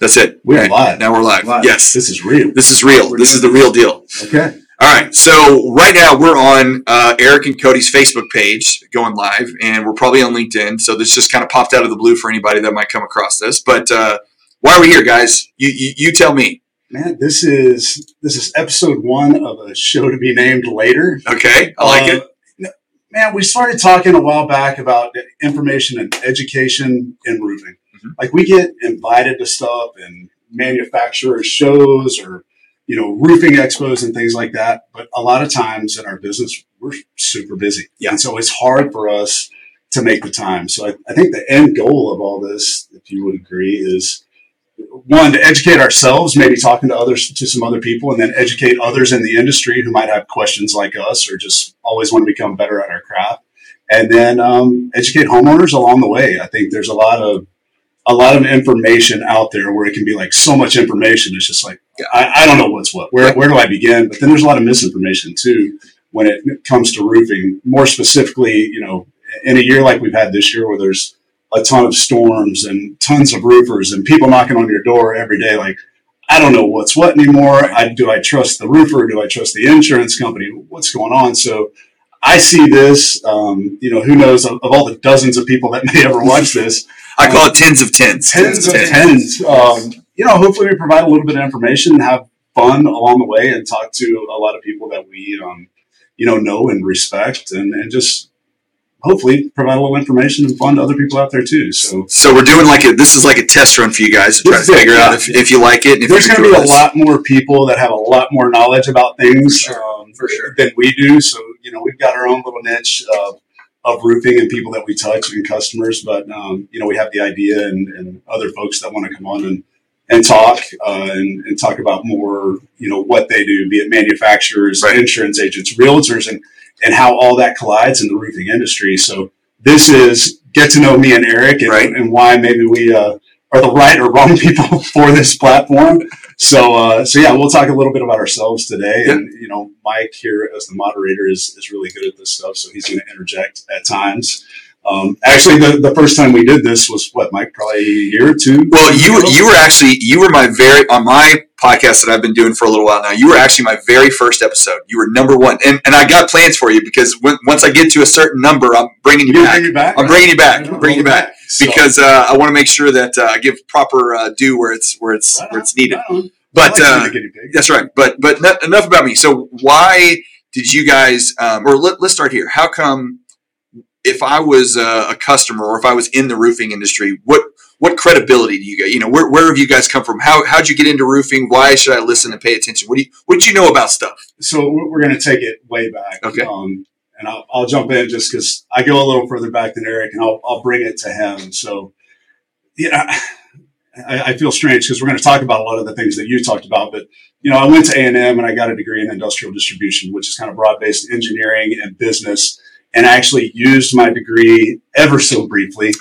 That's it. We are Okay, live. Now we're live. Live. Yes. This is real. This is real. We're This is the real deal. Okay. All right. So right now we're on uh, Eric and Cody's Facebook page going live, and we're probably on LinkedIn. So this just kind of popped out of the blue for anybody that might come across this. But uh, why are we here, guys? You, you, you tell me. Man, this is this is episode one of a show to be named later. Okay. I like Uh, it. Man, we started talking a while back about information and education in roofing. Mhm. Like we get invited to stuff and manufacturer shows or you know roofing expos and things like that. But a lot of times in our business, we're super busy, Yeah. and so it's hard for us to make the time. So I, I think the end goal of all this, if you would agree, is one to educate ourselves, maybe talking to others to some other people, and then educate others in the industry who might have questions like us or just always want to become better at our craft, and then um, educate homeowners along the way. I think there's a lot of a lot of information out there where it can be like so much information. It's just like I, I don't know what's what. Where where do I begin? But then there's a lot of misinformation too when it comes to roofing. More specifically, you know, in a year like we've had this year, where there's a ton of storms and tons of roofers and people knocking on your door every day. Like, I don't know what's what anymore. I, do I trust the roofer? Do I trust the insurance company? What's going on? So I see this, um, you know, who knows of, of all the dozens of people that may ever watch this, I call it tens of tens. tens of tens. Um, you know, hopefully we provide a little bit of information and have fun along the way and talk to a lot of people that we, um, you know, know and respect and, and just hopefully provide a little information and fun to other people out there too. So So we're doing like a this is like a test run for you guys to try to is it, figure out if, if you like it. And if there's going to be a curious. lot more people that have a lot more knowledge about things For sure. um, For sure. than we do. So you know, we've got our own little niche of, of roofing and people that we touch and customers. But um, you know, we have the idea and, and other folks that want to come on and and talk uh, and, and talk about more. You know what they do, be it manufacturers, Right. insurance agents, realtors, and and how all that collides in the roofing industry. So this is get to know me and Eric and, Right. and why maybe we uh, are the right or wrong people for this platform. So, uh, so yeah, we'll talk a little bit about ourselves today. Yeah. And, you know, Mike here as the moderator is, is really good at this stuff. So he's going to interject at times. Um, actually, the, the first time we did this was what, Mike, probably a year or two? Well, you were you were actually you were my very on my podcast that I've been doing for a little while now. You were actually my very first episode. You were number one, and and I got plans for you because when, once I get to a certain number, I'm bringing you You're back. bring you back. I'm bringing you back. I'm bringing you back because uh, I want to make sure that uh, I give proper uh, due where it's where it's Right where it's needed. right. But like uh, being a guinea pig. that's right. But but no- enough about me. So why did you guys? Um, or let, let's start here. How come if I was uh, a customer or if I was in the roofing industry, what what credibility do you get? You know, where, where have you guys come from? How how'd you get into roofing? Why should I listen and pay attention? What do you what did you know about stuff? so we're we're going to take it way back. Okay. Um, and I'll, I'll jump in just because I go a little further back than Eric, and I'll, I'll bring it to him. So, yeah, I, I feel strange because we're going to talk about a lot of the things that you talked about. But you know, I went to A and M and I got a degree in industrial distribution, which is kind of broad based engineering and business. And I actually used my degree ever so briefly.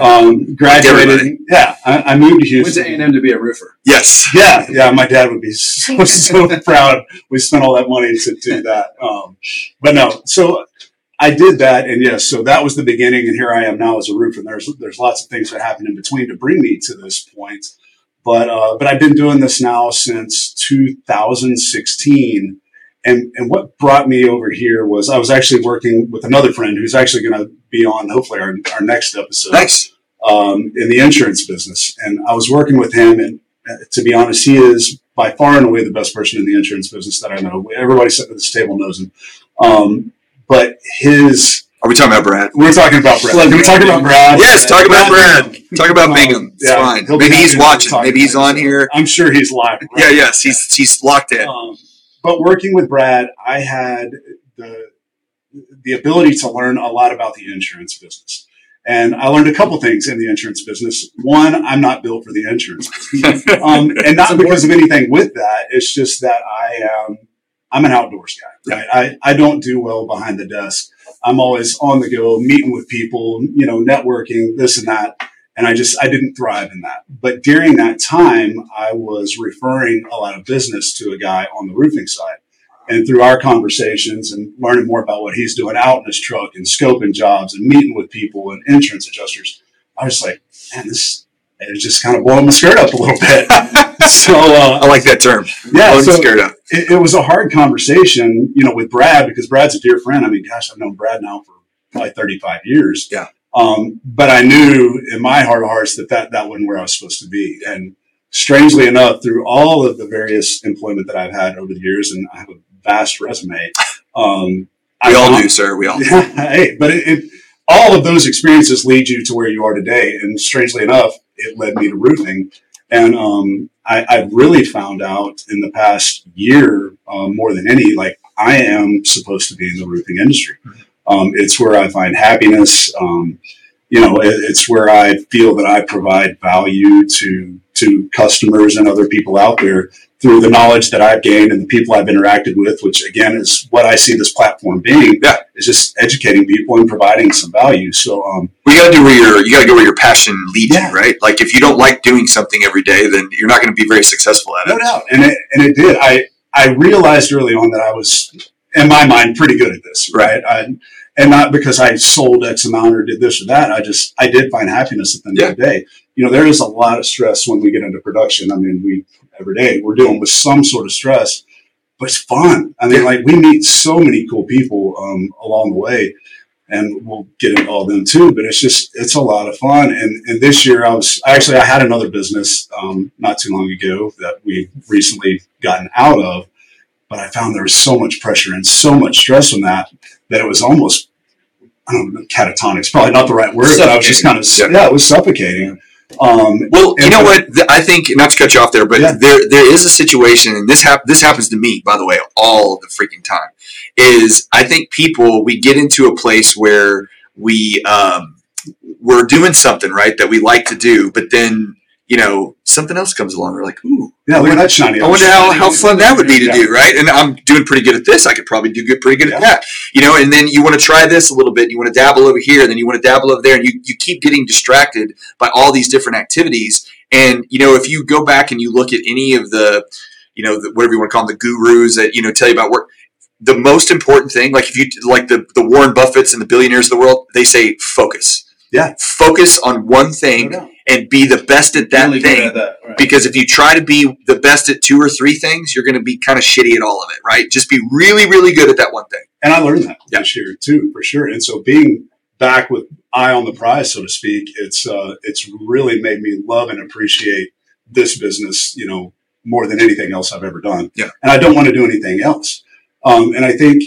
Um, graduated. Yeah, I, I moved to Houston. Went Houston. to A&M to be a roofer. Yes. Yeah, yeah, my dad would be so so proud. We spent all that money to do that. Um, but no, so I did that, and yes, so that was the beginning, and here I am now as a roofer. And there's there's lots of things that happened in between to bring me to this point. But uh, but I've been doing this now since 2016. And, and what brought me over here was I was actually working with another friend who's actually going to be on hopefully our, our next episode Nice. um, in the insurance business. And I was working with him, and uh, to be honest, he is by far and away the best person in the insurance business that I know. Everybody sitting at this table knows him. Um, but his, Are we talking about Brad? we're talking about Brad. Can we talk about Brad? Yes. Talk about Brad. Talk about Um, Bingham. It's yeah, fine. Maybe he's watching. Maybe he's on here. I'm sure he's live. right Yeah. Yes. He's he's locked in. But working with Brad, I had the the ability to learn a lot about the insurance business. And I learned a couple things in the insurance business. One, I'm not built for the insurance business. Um, and not because of anything with that. It's just that I am, I'm an outdoors guy, right? I, I don't do well behind the desk. I'm always on the go, meeting with people, you know, networking, this and that. And I just, I didn't thrive in that. But during that time, I was referring a lot of business to a guy on the roofing side. And through our conversations and learning more about what he's doing out in his truck and scoping jobs and meeting with people and insurance adjusters, I was like, man, this, it just kind of blowing my skirt up a little bit. so uh, I like that term. yeah, Blowing so skirt up. it, it was a hard conversation, you know, with Brad because Brad's a dear friend. I mean, gosh, I've known Brad now for probably 35 years. Yeah. Um, but I knew in my heart of hearts that, that that wasn't where I was supposed to be. And strangely enough, through all of the various employment that I've had over the years, and I have a vast resume, um, We I all do, sir. We all. hey, but it, it, all of those experiences lead you to where you are today. And strangely enough, it led me to roofing. And um, I, I've really found out in the past year, um, more than any, like I am supposed to be in the roofing industry. Um, it's where I find happiness. Um, you know, it, it's where I feel that I provide value to to customers and other people out there through the knowledge that I've gained and the people I've interacted with, which again is what I see this platform being. Yeah. is just educating people and providing some value. So, um, We got to do where your you got to go where your passion leads Yeah. you, right? Like if you don't like doing something every day, then you're not going to be very successful at it. no doubt, and it and it did. I I realized early on that I was, in my mind, pretty good at this, right? I, and not because I sold X amount or did this or that. I just I did find happiness at the end of the day. You know, there is a lot of stress when we get into production. I mean, we every day we're dealing with some sort of stress, but it's fun. I mean, Yeah. like we meet so many cool people um, along the way, and we'll get into all of them too. But it's just it's a lot of fun. And and this year I was actually I had another business um, not too long ago that we recently gotten out of, but I found there was so much pressure and so much stress on that that it was almost I don't know catatonic. It's probably not the right word, but I was just kind of yeah, it was suffocating. Um, Well, you know what? I think not to cut you off there, but Yeah. there there is a situation, and this hap- this happens to me, by the way, all the freaking time. Is I think people we get into a place where we um, we're doing something right that we like to do, but then you know something else comes along. We're like, ooh, yeah, look at that shiny. I wonder how, how fun that would be to Yeah. do, right? And I'm doing pretty good at this. I could probably do good, pretty good at that, you know. And then you want to try this a little bit. You want to dabble over here, then you want to dabble over there, and you you keep getting distracted by all these different activities. And you know, if you go back and you look at any of the, you know, the, whatever you want to call them, the gurus that you know tell you about work. The most important thing, like if you like the the Warren Buffetts and the billionaires of the world, they say focus. Yeah. Focus on one thing and be the best at that Really thing at that, right. because if you try to be the best at two or three things, you're going to be kind of shitty at all of it, right? Just be really, really good at that one thing. and I learned that Yeah. this year too, for sure. And so being back with eye on the prize, so to speak, it's uh, it's really made me love and appreciate this business, you know, more than anything else I've ever done. Yeah. And I don't want to do anything else. Um, and I think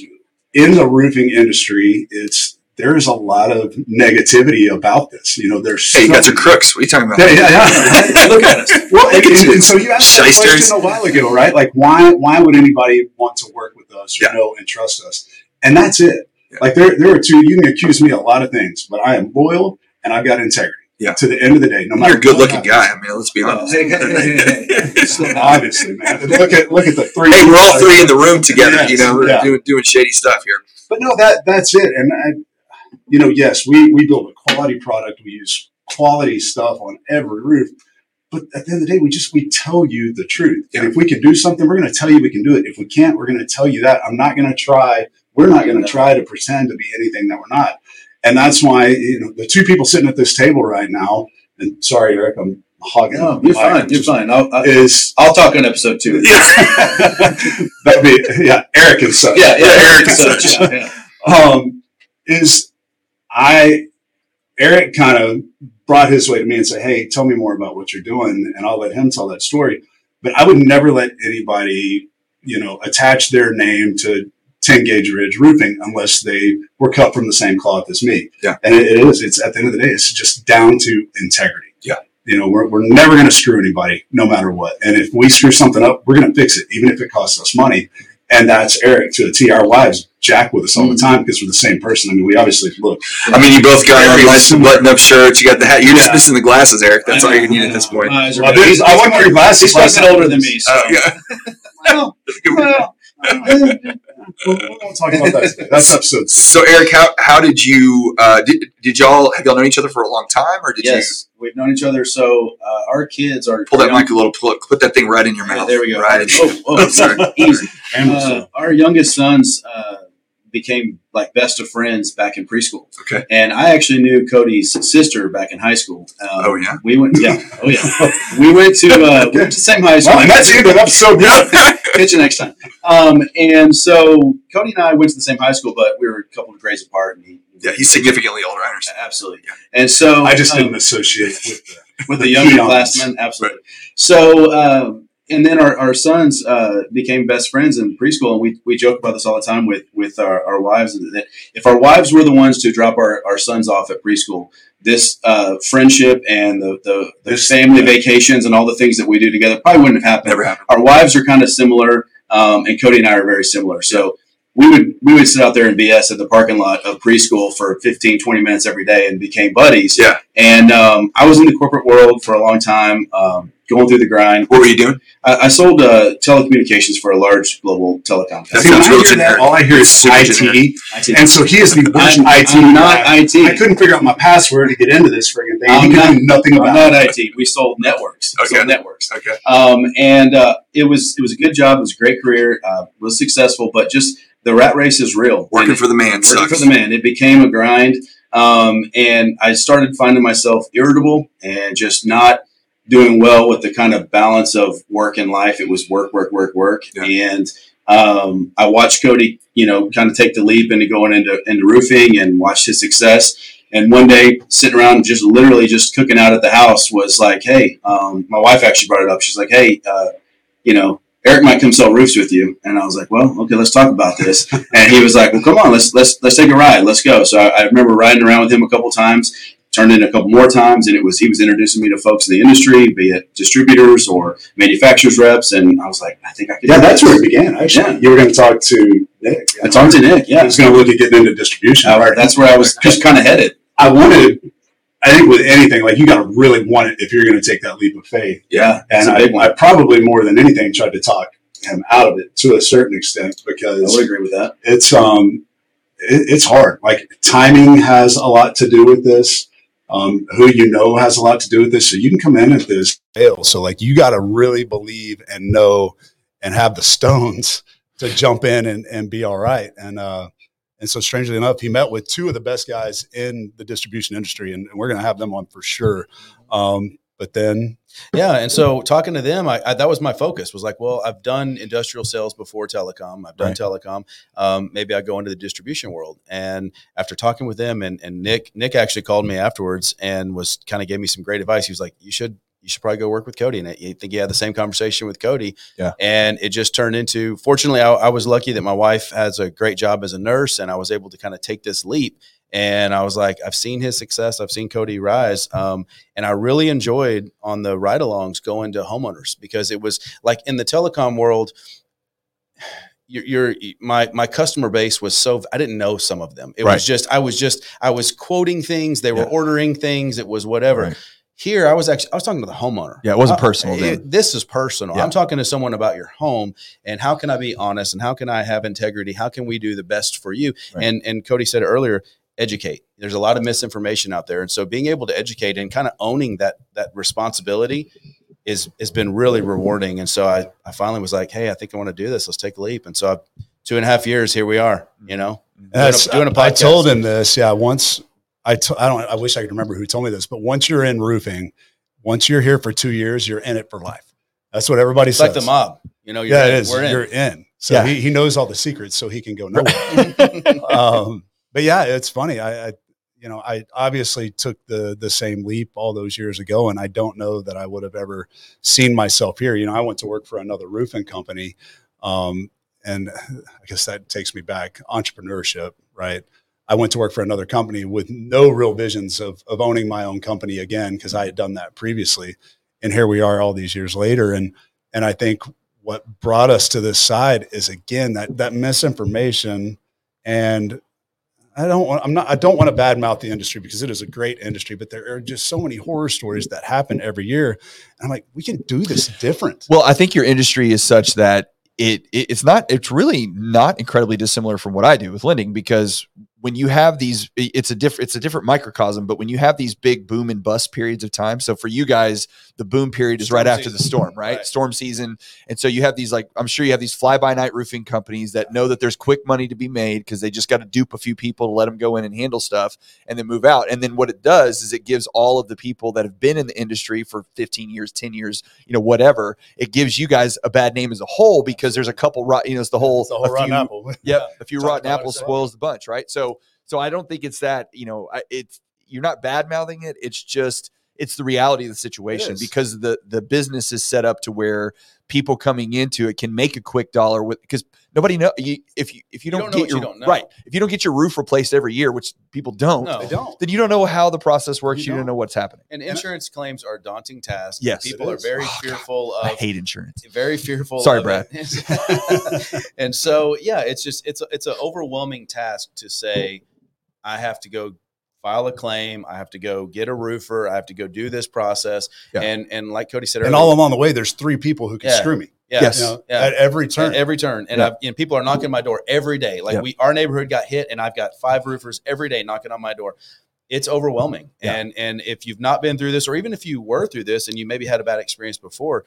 in the roofing industry, it's there's a lot of negativity about this. You know, there's Hey, you guys are crooks. What are you talking about? Yeah, yeah, yeah. Look at us. Well, and, Look at and- and so you asked that Shysters. question a while ago, right? Like, why why would anybody want to work with us or Yeah. know and trust us? And that's it. Yeah. Like, there there are two. You can accuse me of a lot of things, but I am loyal and I've got integrity. Yeah. To the end of the day, no matter You're a good-looking guy. I mean, let's be Oh, honest. Obviously, man. Look at look at the three. Hey, we're all three in the room together, Yes, you know, we're yeah. doing, doing shady stuff here. But no, that that's it. And I, you know, yes, we we build a quality product. We use quality stuff on every roof. But at the end of the day, we just we tell you the truth. And if we can do something, we're going to tell you we can do it. If we can't, we're going to tell you that. I'm not going to try. We're not going to try to pretend to be anything that we're not. And that's why you know the two people sitting at this table right now. And sorry, Eric, I'm hogging. No, you're fine. You're fine. I'll, I'll, Is I'll talk on episode two. that'd be yeah, Eric and such. Yeah, yeah, Eric and such. such. Yeah, yeah. um, is I Eric kind of brought his way to me and said, "Hey, tell me more about what you're doing," and I'll let him tell that story. But I would never let anybody, you know, attach their name to 10 gauge ridge roofing unless they were cut from the same cloth as me. Yeah. and it, it is. It's at the end of the day, it's just down to integrity. Yeah. You know, we're, we're never going to screw anybody, no matter what. And if we screw something up, we're going to fix it, even if it costs us money. And that's Eric to a T. Our wives jack with us all the time because we're the same person. I mean, we obviously look. I mean, you both got on Very nice button up shirts. You got the hat. You're just Yeah. missing the glasses, Eric. That's I all you need at this point. My eyes are Well, red. dude, I want your glasses. He's last fucking night. older than me. So. Uh, yeah. Well, well, we won't talk about that. That's episode. six. So, Eric, how, how did you uh, did, did y'all have y'all known each other for a long time, or did yes, we've known each other. So uh, our kids are pull that young- mic a little? Pull, put that thing right in your Yeah, mouth. there we go. Right. Oh, oh, Sorry. easy. Uh, our youngest sons, uh, became like best of friends back in preschool. Okay. And I actually knew Cody's sister back in high school. Um, Oh yeah. We went, yeah, oh yeah. We went to uh, we went to the same high school. Well, and that's the end of episode one. Yeah. Catch you next time. Um, and so Cody and I went to the same high school, but we were a couple of grades apart. And he, yeah. He's significantly older. I understand. absolutely. And so I just um, didn't associate with the. with the younger Peons. classmen, absolutely. So, um, and then our, our sons uh, became best friends in preschool, and we, we joke about this all the time with with our, our wives that if our wives were the ones to drop our, our sons off at preschool, this uh, friendship and the the, the This- family yeah. vacations and all the things that we do together probably wouldn't have happened. Never happened. Our wives are kind of similar, um, and Cody and I are very similar. So. We would we would sit out there and BS at the parking lot of preschool for 15, 20 minutes every day and became buddies. Yeah. And um, I was in the corporate world for a long time, um, going through the grind. What were you doing? I, I sold uh, telecommunications for a large global telecom company. See, I real hear that, generic. all I hear is Super IT. IT. and so he is the version I'm, IT. I'm not guy. IT. I couldn't figure out my password to get into this friggin' thing. I'm he could not- do nothing I'm about not it. IT. We sold networks. Okay. sold networks. Okay. Um, and uh, it was it was a good job. It was a great career. Uh, was successful, but just the rat race is real. Working for the man working sucks. for the man. It became a grind, um, and I started finding myself irritable and just not doing well with the kind of balance of work and life. It was work, work, work, work, Yeah. and um, I watched Cody, you know, kind of take the leap into going into into roofing and watched his success. And one day, sitting around, just literally just cooking out at the house, was like, "Hey," um, my wife actually brought it up. She's like, "Hey, uh, you know." Eric might come sell roofs with you, and I was like, "Well, okay, let's talk about this." and he was like, "Well, come on, let's let's let's take a ride, let's go." So I, I remember riding around with him a couple times, turned in a couple more times, and it was he was introducing me to folks in the industry, be it distributors or manufacturers reps, and I was like, "I think I could." Yeah, that's this. where it began. Actually, Yeah. you were going to talk to Nick. I talked to Nick. I Yeah, was going to look at getting into distribution. Uh, right? that's where I was just kind of headed. I wanted. I think with anything, like you got to really want it if you're going to take that leap of faith. Yeah, And I. I probably more than anything tried to talk him out of it to a certain extent I because would agree with that. it's um it, it's hard. Like timing has a lot to do with this. Um, who you know has a lot to do with this. So you can come in at this fail. So like you got to really believe and know and have the stones to jump in and, and be all right. And uh, and so strangely enough, he met with two of the best guys in the distribution industry, and, and we're gonna have them on for sure. Um, but then yeah and so talking to them I, I that was my focus was like well i've done industrial sales before telecom i've done Right. telecom um, maybe i go into the distribution world and after talking with them and, and nick nick actually called me afterwards and was kind of gave me some great advice he was like you should you should probably go work with cody and i think he had the same conversation with cody Yeah. and it just turned into fortunately I, I was lucky that my wife has a great job as a nurse and i was able to kind of take this leap and I was like, I've seen his success. I've seen Cody rise. Um, and I really enjoyed on the ride alongs going to homeowners because it was like in the telecom world, you're, you're my my customer base was so I didn't know some of them. It Right. was just I was just I was quoting things. They were Yeah. ordering things. It was whatever. Right. Here, I was actually I was talking to the homeowner. Yeah, it wasn't I- personal then. it- this is personal. Yeah. I'm talking to someone about your home and how can I be honest and how can I have integrity? How can we do the best for you? Right. And and Cody said earlier, educate. There's a lot of misinformation out there, and so being able to educate and kind of owning that that responsibility is has been really rewarding. And so I I finally was like, hey, I think I want to do this. Let's take a leap. And so I, two and a half years, here we are. You know, doing a I podcast. told him this. Yeah, once I I don't. I wish I could remember who told me this, but once you're in roofing, once you're here for two years, you're in it for life. That's what everybody it's says. like the mob. You know, you're Yeah, in, it is. We're in. You're in. So Yeah. he, he knows all the secrets, so he can go nowhere. um, but yeah, it's funny. I, I, you know, I obviously took the the same leap all those years ago, and I don't know that I would have ever seen myself here. You know, I went to work for another roofing company, um, and I guess that takes me back entrepreneurship, right? I went to work for another company with no real visions of of owning my own company again because I had done that previously, and here we are all these years later, and and I think what brought us to this side is again that that misinformation and I don't want I'm not I don't want to badmouth the industry because it is a great industry, but there are just so many horror stories that happen every year. And I'm like, we can do this different. Well, I think your industry is such that it, it it's not it's really not incredibly dissimilar from what I do with lending because when you have these it's a different it's a different microcosm but when you have these big boom and bust periods of time so for you guys the boom period is Storm right after the storm right? Right. storm season and so you have these like i'm sure you have these fly by night roofing companies that know that there's quick money to be made because they just got to dupe a few people to let them go in and handle stuff and then move out and then what it does is it gives all of the people that have been in the industry for 15 years 10 years you know whatever it gives you guys a bad name as a whole because there's a couple rot you know it's the whole, It's the whole a rotten few- apple. Yep. A few Talked rotten apples spoils the bunch, right? So, so I don't think it's that, you know, it's, you're not bad mouthing it. It's just, it's the reality of the situation because the, the business is set up to where people coming into it can make a quick dollar with, because nobody know you, if you, if you You don't, don't know get what you your, don't right. If you don't get your roof replaced every year, which people don't, No. Don't. then you don't know how the process works. You You, don't don't. know what's happening. And insurance claims are a daunting task. Yes, people are very Oh, God. fearful I of hate insurance. very fearful. Sorry, of Brad. and so, yeah, it's just it's a, it's an overwhelming task to say, I have to go file a claim, I have to go get a roofer, I have to go do this process, Yeah. and and like Cody said And all along the way, there's three people who can Yeah. screw me. yeah, Yes. You know, Yeah. At every turn. at every turn, and Yeah. I've, and people are knocking on my door every day. Like Yeah. we, our neighborhood got hit, and I've got five roofers every day knocking on my door. It's overwhelming, Yeah. and and if you've not been through this, or even if you were through this and you maybe had a bad experience before,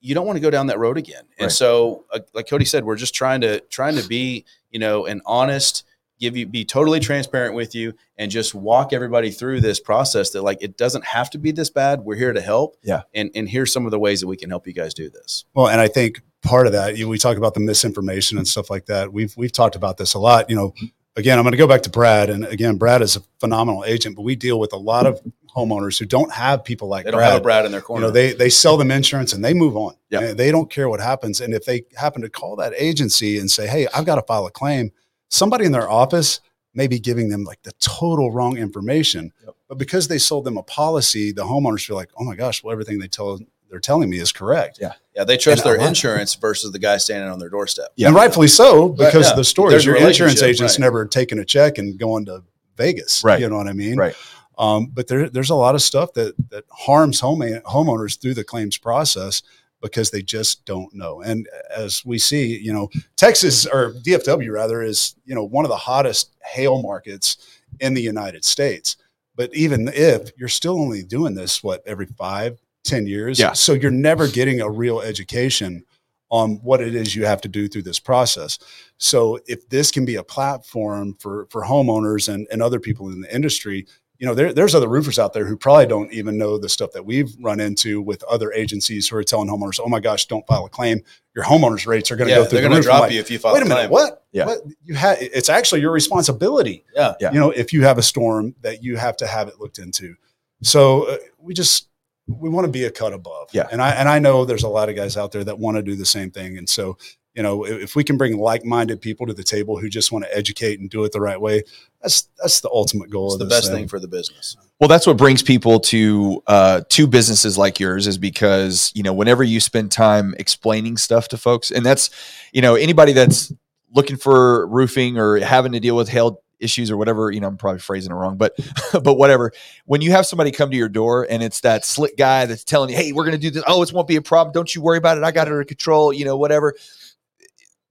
you don't want to go down that road again. And Right. so, uh, like Cody said, we're just trying to trying to be, you know, an honest, give you be totally transparent with you, and just walk everybody through this process. That like it doesn't have to be this bad. We're here to help. Yeah. and and here's some of the ways that we can help you guys do this. Well, and I think part of that, you, we talk about the misinformation and stuff like that. We've we've talked about this a lot. You know, again, I'm going to go back to Brad, and again, Brad is a phenomenal agent, but we deal with a lot of homeowners who don't have people like They don't Brad. have Brad in their you corner. know, they they sell them insurance and they move on. Yeah. They don't care what happens. And if they happen to call that agency and say, "Hey, I've got to file a claim," somebody in their office may be giving them like the total wrong information. Yep. But because they sold them a policy, the homeowners feel like, "Oh my gosh, well everything they tell they're telling me is correct." Yeah. Yeah, they trust And their lot- insurance versus the guy standing on their doorstep. Yeah. and rightfully so Right, because yeah. of the stories. Your insurance agent's right. never taken a check and going to Vegas. Right. You know what I mean? Right. Um, but there, there's a lot of stuff that that harms home homeowners through the claims process because they just don't know. And as we see, you know, Texas or DFW rather is you know one of the hottest hail markets in the United States. But even if you're still only doing this, what every five, ten years, Yeah. so you're never getting a real education on what it is you have to do through this process. So if this can be a platform for for homeowners and, and other people in the industry, you know, there, there's other roofers out there who probably don't even know the stuff that we've run into with other agencies who are telling homeowners, "Oh my gosh, don't file a claim. Your homeowners rates are going to Yeah, go through they're the going to roof." Drop like, you if you file Wait a a minute, claim. what? Yeah. What you have? It's actually your responsibility. Yeah. Yeah. You know, if you have a storm, that you have to have it looked into. So uh, we just we want to be a cut above. Yeah. And I and I know there's a lot of guys out there that want to do the same thing. And so, you know, if, if we can bring like-minded people to the table who just want to educate and do it the right way, that's that's the ultimate goal It's of the this best thing for the business. Well, that's what brings people to uh, to businesses like yours is because you know whenever you spend time explaining stuff to folks, and that's you know anybody that's looking for roofing or having to deal with hail issues or whatever you know I'm probably phrasing it wrong, but but whatever. When you have somebody come to your door and it's that slick guy that's telling you, "Hey, we're going to do this. Oh, it won't be a problem. Don't you worry about it. I got it under control." You know, whatever.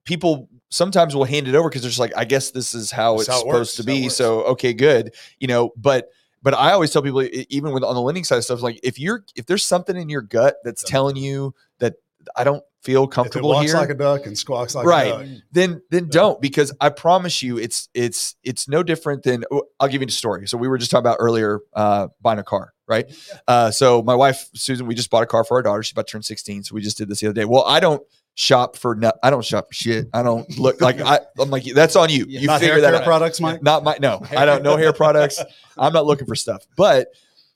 People sometimes will hand it over because they're just like, "I guess this is how That's it's how it supposed works. to That's how it be." So okay, good. You know, but but I always tell people, even with on the lending side of stuff, like if you're if there's something in your gut that's telling you that I don't feel If it comfortable walks here, like a duck and squawks like Right. a duck. then then don't because I promise you, it's it's it's no different than. oh, I'll give you a story. So we were just talking about earlier uh, buying a car, right? Uh, so my wife Susan, we just bought a car for our daughter. She's about to turn sixteen, so we just did this the other day. Well, I don't shop for no, I don't shop for shit. I don't look like I. I'm like that's on you. You Not figure hair that out. products, Mike. Not my no. I don't no hair products. I'm not looking for stuff. But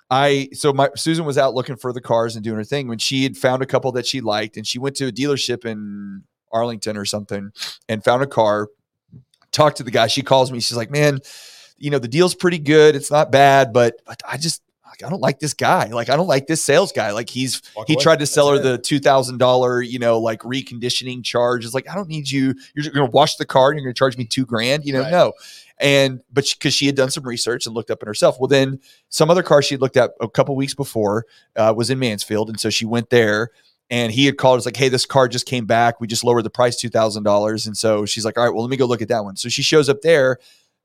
I so my Susan was out looking for the cars and doing her thing when she had found a couple that she liked and she went to a dealership in Arlington or something and found a car. Talked to the guy. She calls me. She's like, "Man, you know the deal's pretty good. It's not bad, but but I just like, I don't like this guy. Like I don't like this sales guy. Like he's Walk he away. tried to sell her it. the two thousand dollar, you know, like reconditioning charge. It's like I don't need you. You're just going to wash the car and you're going to charge me two grand. You know, Right. no. And but because she, had done some research and looked up it herself. Well, then some other car she had looked at a couple weeks before uh, was in Mansfield, and so she went there. And he had called us like, "Hey, this car just came back. We just lowered the price two thousand dollars." And so she's like, "All right, well, let me go look at that one." So she shows up there.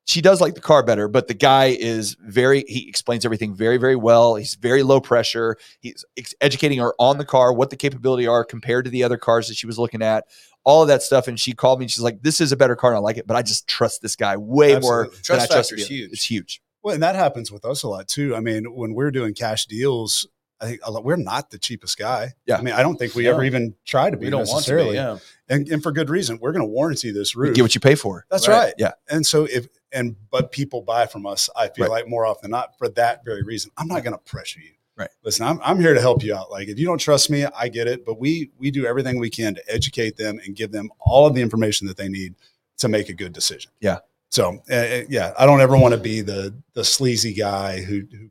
She does like the car better, but the guy is very, he explains everything very, very well. He's very low pressure. He's ex- educating her on the car, what the capability are compared to the other cars that she was looking at, all of that stuff. And she called me and she's like, this is a better car and I like it, but I just trust this guy way more Absolutely. than Trust I trust factor is the other. huge. It's huge. Well, and that happens with us a lot too. I mean, when we're doing cash deals, I think lot, we're not the cheapest guy. Yeah. I mean, I don't think we No. ever even try to be We don't want to necessarily, be. Yeah. and, and for good reason. We're going to warranty this You roof. get what you pay for. That's Right. right. Yeah. And so if and but people buy from us, I feel Right. like more often than not for that very reason. I'm not going to pressure you. Right. Listen, I'm I'm here to help you out. Like if you don't trust me, I get it, but we we do everything we can to educate them and give them all of the information that they need to make a good decision. Yeah. So uh, yeah, I don't ever want to be the the sleazy guy who who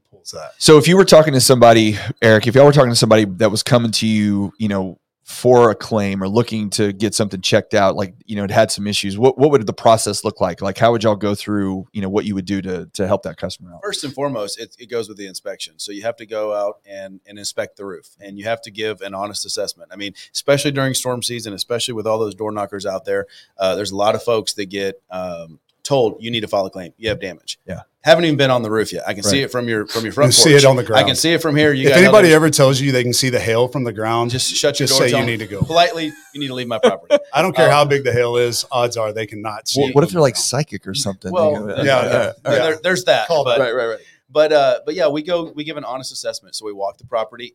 So if you were talking to somebody, Eric, if y'all were talking to somebody that was coming to you, you know, for a claim or looking to get something checked out, like you know, it had some issues. What what would the process look like? Like how would y'all go through, you know, what you would do to to help that customer out? First and foremost, it, it goes with the inspection. So you have to go out and, and inspect the roof, and you have to give an honest assessment. I mean, especially during storm season, especially with all those door knockers out there, uh, there's a lot of folks that get um, told you need to file a claim. You have damage. Yeah. Haven't even been on the roof yet. I can see it from your from your You front porch. see it on the ground. I can see it from here. You if got anybody another- ever tells you they can see the hail from the ground, just shut your just door. say tell you need to go. politely. You need to leave my property. I don't care Um, how big the hail is. Odds are they cannot see. What, it what if they're the like ground. psychic or something? Well, You know, yeah, yeah, uh, yeah. There- there's that. Call- but, right, right, right. But uh, but yeah, we go we give an honest assessment. So we walk the property,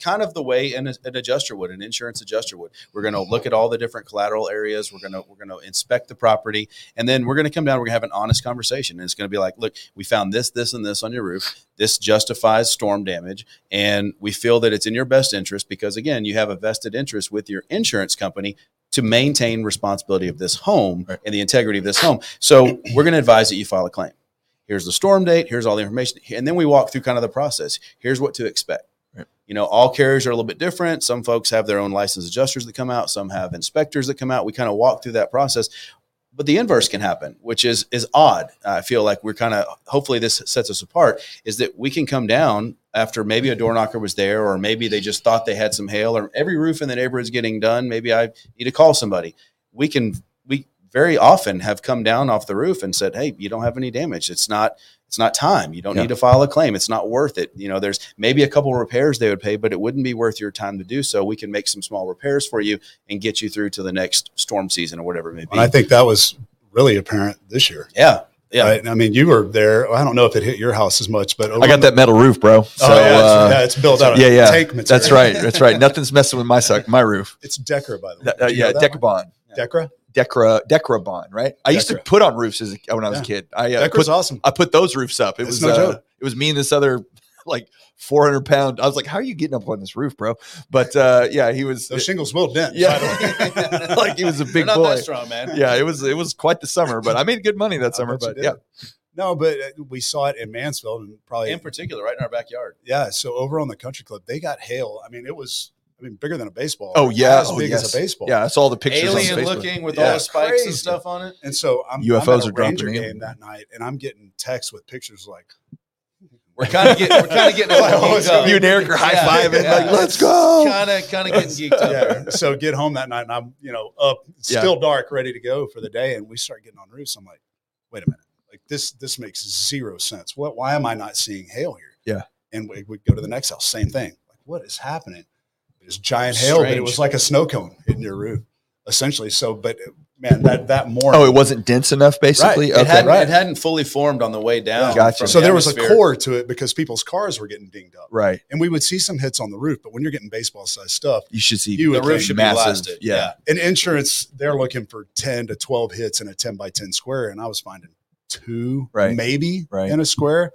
kind of the way an, an adjuster would, an insurance adjuster would. We're going to look at all the different collateral areas. We're gonna we're gonna inspect the property, and then we're going to come down. We're going to have an honest conversation, and it's going to be like, look, we found this, this, and this on your roof. This justifies storm damage, and we feel that it's in your best interest because again, you have a vested interest with your insurance company to maintain responsibility of this home Right. and the integrity of this home. So we're going to advise that you file a claim here's the storm date here's all the information and then we walk through kind of the process. Here's what to expect. Right. you know all carriers are a little bit different. Some folks have their own licensed adjusters that come out some have inspectors that come out. We kind of walk through that process. But the inverse can happen which is is odd. I feel like we're kind of hopefully this sets us apart is that we can come down after maybe a door knocker was there or maybe they just thought they had some hail or every roof in the neighborhood is getting done. Maybe i need to call somebody. We can very often have come down off the roof and said hey you don't have any damage it's not it's not time you don't Yeah. need to file a claim it's not worth it you know there's maybe a couple repairs they would pay but it wouldn't be worth your time to do so we can make some small repairs for you and get you through to the next storm season or whatever it may be And I think that was really apparent this year. yeah yeah Right? I mean, you were there. I don't know if it hit your house as much, but I got the- that metal roof, bro. So oh, yeah, it's, uh, yeah, it's built out of yeah, yeah. tank material. that's right. That's right. Nothing's messing with my suck, my roof. It's Decker, by the way. Uh, yeah, know that one? Decabond, Decra. Decra, Decrabond, right? I used to put on roofs as a, when I was a kid. I uh, Decra's put, awesome. I put those roofs up. It It's was no uh, joke. it was me and this other like 400 pound. I was like, how are you getting up on this roof, bro? But uh, yeah, he was. Those shingles will dent. yeah, by the way. like he was a big not boy. that strong man Yeah, it was it was quite the summer, but I made good money that summer. But yeah, No, but uh, we saw it in Mansfield and probably in particular right in our backyard yeah. So over on the country club, they got hail. I mean, it was I mean bigger than a baseball. Oh yeah, as oh, big yes. as a baseball. Yeah, I saw the pictures. on alien looking with Yeah, all the spikes crazy. and stuff on it And so I'm UFOs I'm at a are dropping Ranger in. game that night, and I'm getting texts with pictures like we're kind of getting we're kind of getting Like, oh, it's You and Eric are high fiving, like, let's go. Kind of kind of getting geeked up. yeah. So get home that night, and I'm you know up, it's Yeah. still dark, ready to go for the day, and we start getting on roofs. I'm like, wait a minute, like this this makes zero sense. What? Why am I not seeing hail here? Yeah. And we would go to the next house, same thing. Like, what is happening? It's giant hail, but it was like a snow cone in your roof, essentially. So, but man, that that morning. Oh, it wasn't dense enough, basically. Right. It hadn't right. it hadn't fully formed on the way down. Gotcha. so the there was a core to it because people's cars were getting dinged up, right. and we would see some hits on the roof. But when you're getting baseball sized stuff, You should see You The roof should massive, be blasted. yeah. Yeah. in insurance, they're looking for 10 to 12 hits in a 10 by 10 square. And I was finding two, Right. maybe Right. in a square.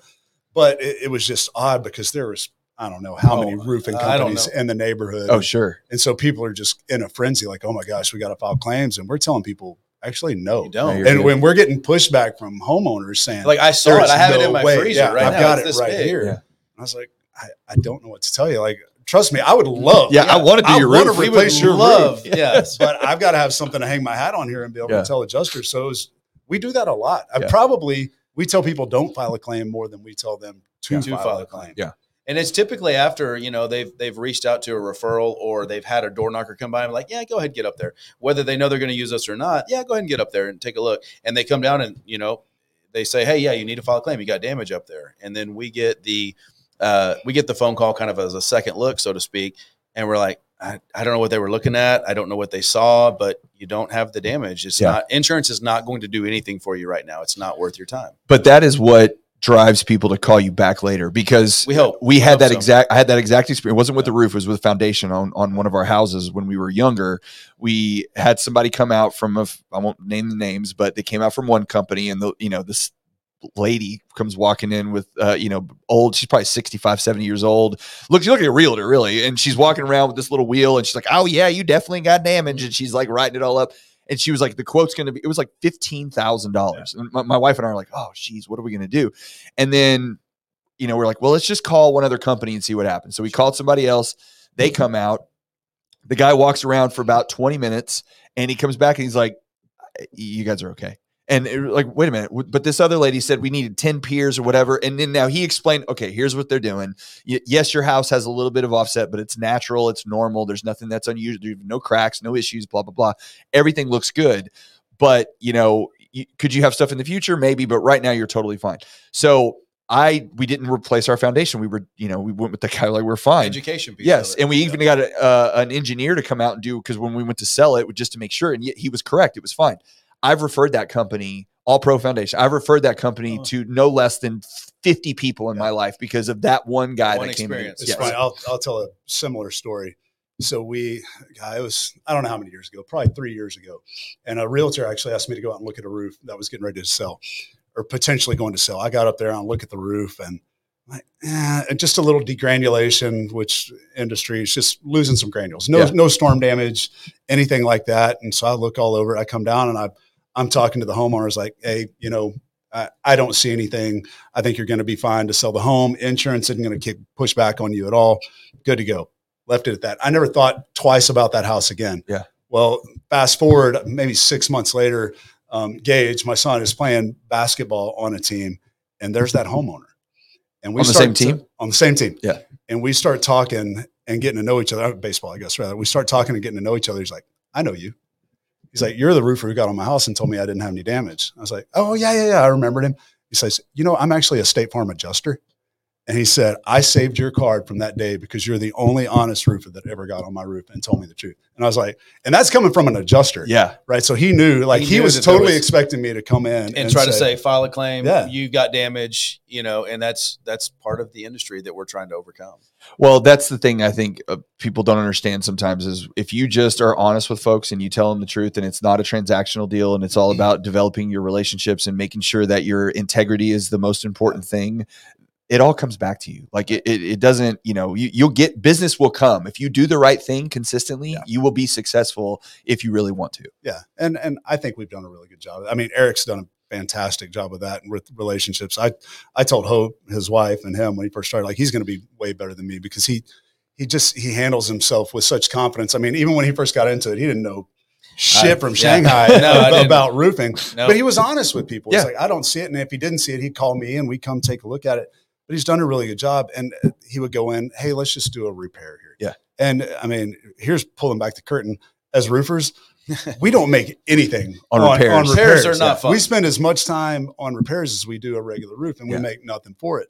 But it, it was just odd because there was, I don't know how Oh, many roofing companies in the neighborhood. Oh, sure. And so people are just in a frenzy, like, oh my gosh, we got to file claims. And we're telling people, actually, no. You don't. You're And good. when we're getting pushback from homeowners saying, Like I saw it. I have it in my way." freezer Yeah, right I've now. got It's it right big. here. Yeah. I was like, I, I don't know what to tell you. Like, trust me, I would love. Yeah, I want to do I your wanna roof. We would replace your love, roof. yes. but I've got to have something to hang my hat on here and be able Yeah. to tell adjusters. So it was, we do that a lot. I Yeah. probably we tell people don't file a claim more than we tell them to, To file, a claim. Yeah. And it's typically after you know they've they've reached out to a referral or they've had a door knocker come by and like, yeah, go ahead and get up there. Whether they know they're going to use us or not, yeah, go ahead and get up there and take a look. And they come down and you know they say, hey, yeah, you need to file a claim. You got damage up there, and then we get the uh, we get the phone call kind of as a second look, so to speak, and we're like, I, I don't know what they were looking at. I don't know what they saw, but you don't have the damage. It's Yeah. not insurance is not going to do anything for you right now. It's not worth your time. But that is what drives people to call you back later because We hope. we We had hope that so. exact i had that exact experience it wasn't with the roof it was with a foundation on on one of our houses when we were younger we had somebody come out from a i won't name the names but they came out from one company and the you know this lady comes walking in with uh you know old she's probably 65 70 years old look you look at a realtor really and she's walking around with this little wheel and she's like oh yeah you definitely got damage and she's like writing it all up and she was like the quote's going to be it was like $15000 and my, my wife and i are like oh geez what are we going to do? And then you know we're like well let's just call one other company and see what happens. So we called somebody else. They mm-hmm. come out. The guy walks around for about 20 minutes and he comes back and he's like you guys are okay and it, like wait a minute but this other lady said we needed 10 piers or whatever and then now he explained okay here's what they're doing. Y- yes your house has a little bit of offset but it's natural it's normal there's nothing that's unusual there's no cracks no issues blah blah blah. Everything looks good but you know could you have stuff in the future? Maybe but right now you're totally fine. So i we didn't replace our foundation we were you know we went with the guy like we're fine. Education piece. Yes, and we even got a, uh, an engineer to come out and do because when we went to sell it, just to make sure, and yet he was correct, it was fine. I've referred that company, All Pro Foundation. I've referred that company Oh. to no less than fifty people in my life because of that one guy One that came in. experience. It's Yes. funny. I'll, I'll tell a similar story. So we, God, it was, I don't know how many years ago, probably three years ago. And a realtor actually asked me to go out and look at a roof that was getting ready to sell or potentially going to sell. I got up there and look at the roof and like, eh, and just a little degranulation, which industry is just losing some granules. No, Yeah. no storm damage, anything like that. And so I look all over. I come down and I, I'm talking to the homeowners like, Hey, you know, I, I don't see anything. I think you're going to be fine to sell the home. Insurance isn't going to push back on you at all. Good to go. Left it at that. I never thought twice about that house again. Yeah. Well, fast forward maybe six months later, um, Gage, my son, is playing basketball on a team, and there's that homeowner. And we On the start same team? on the same team. Yeah. And we start talking and getting to know each other. Baseball, I guess, rather. We start talking and getting to know each other. He's like, I know you. He's like, You're the roofer who got on my house and told me I didn't have any damage. I was like, Oh, yeah, yeah, yeah. I remembered him. He says, You know, I'm actually a State Farm adjuster. And he said, I saved your card from that day because you're the only honest roofer that ever got on my roof and told me the truth. And I was like, and that's coming from an adjuster. Yeah, Right. So he knew, like, He he, knew was totally was- expecting me to come in and, try to say file a claim. Yeah. You got damage, you know, and that's that's part of the industry that we're trying to overcome. Well, that's the thing I think uh, people don't understand sometimes is if you just are honest with folks and you tell them the truth and it's not a transactional deal and it's all about developing your relationships and making sure that your integrity is the most important thing, it all comes back to you. Like it, it, it doesn't, you know, you, you'll get business will come. If you do the right thing consistently, Yeah. you will be successful if you really want to. Yeah, and and I think we've done a really good job. I mean, Eric's done a fantastic job with that and with relationships. I I told Hope, his wife, and him when he first started, like he's going to be way better than me because he he just he handles himself with such confidence. I mean, even when he first got into it, he didn't know shit I- from yeah. Shanghai No, about roofing, No. but he was honest with people. He's Yeah. like, I don't see it, and if he didn't see it, he'd call me and we'd come take a look at it. But he's done a really good job, and uh, he would go in, hey, let's just do a repair here. Yeah. and I mean, here's pulling back the curtain. As roofers, we don't make anything On repairs. Repairs are not fun. We spend as much time on repairs as we do a regular roof, and Yeah. we make nothing for it.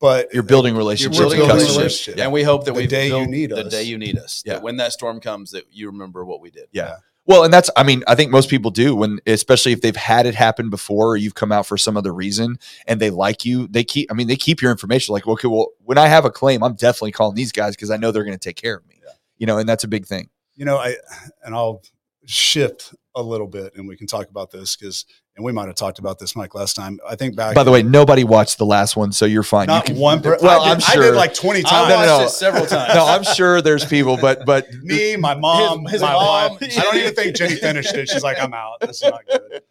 But You're building relationships, You're relationships building with a customers. and we hope that The we day you built need the us. day you need us. Yeah. That when that storm comes, that you remember what we did. Yeah. Well, and that's I mean, I think most people do when especially if they've had it happen before or you've come out for some other reason and they like you, they keep I mean, they keep your information like, okay, well, when I have a claim, I'm definitely calling these guys because I know they're going to take care of me. Yeah. You know, and that's a big thing. you know, I and I'll shift a little bit, and we can talk about this because, and we might have talked about this, Mike, last time. I think back. By the way, nobody watched the last one, so you're fine. not you can, one. Per- well, I I'm did, sure. I did like twenty I times. no, watched no. it several times. no, I'm sure there's people, but but Me, my mom, His- his my mom. wife. I don't even think Jenny finished it. She's like, I'm out. This is not good.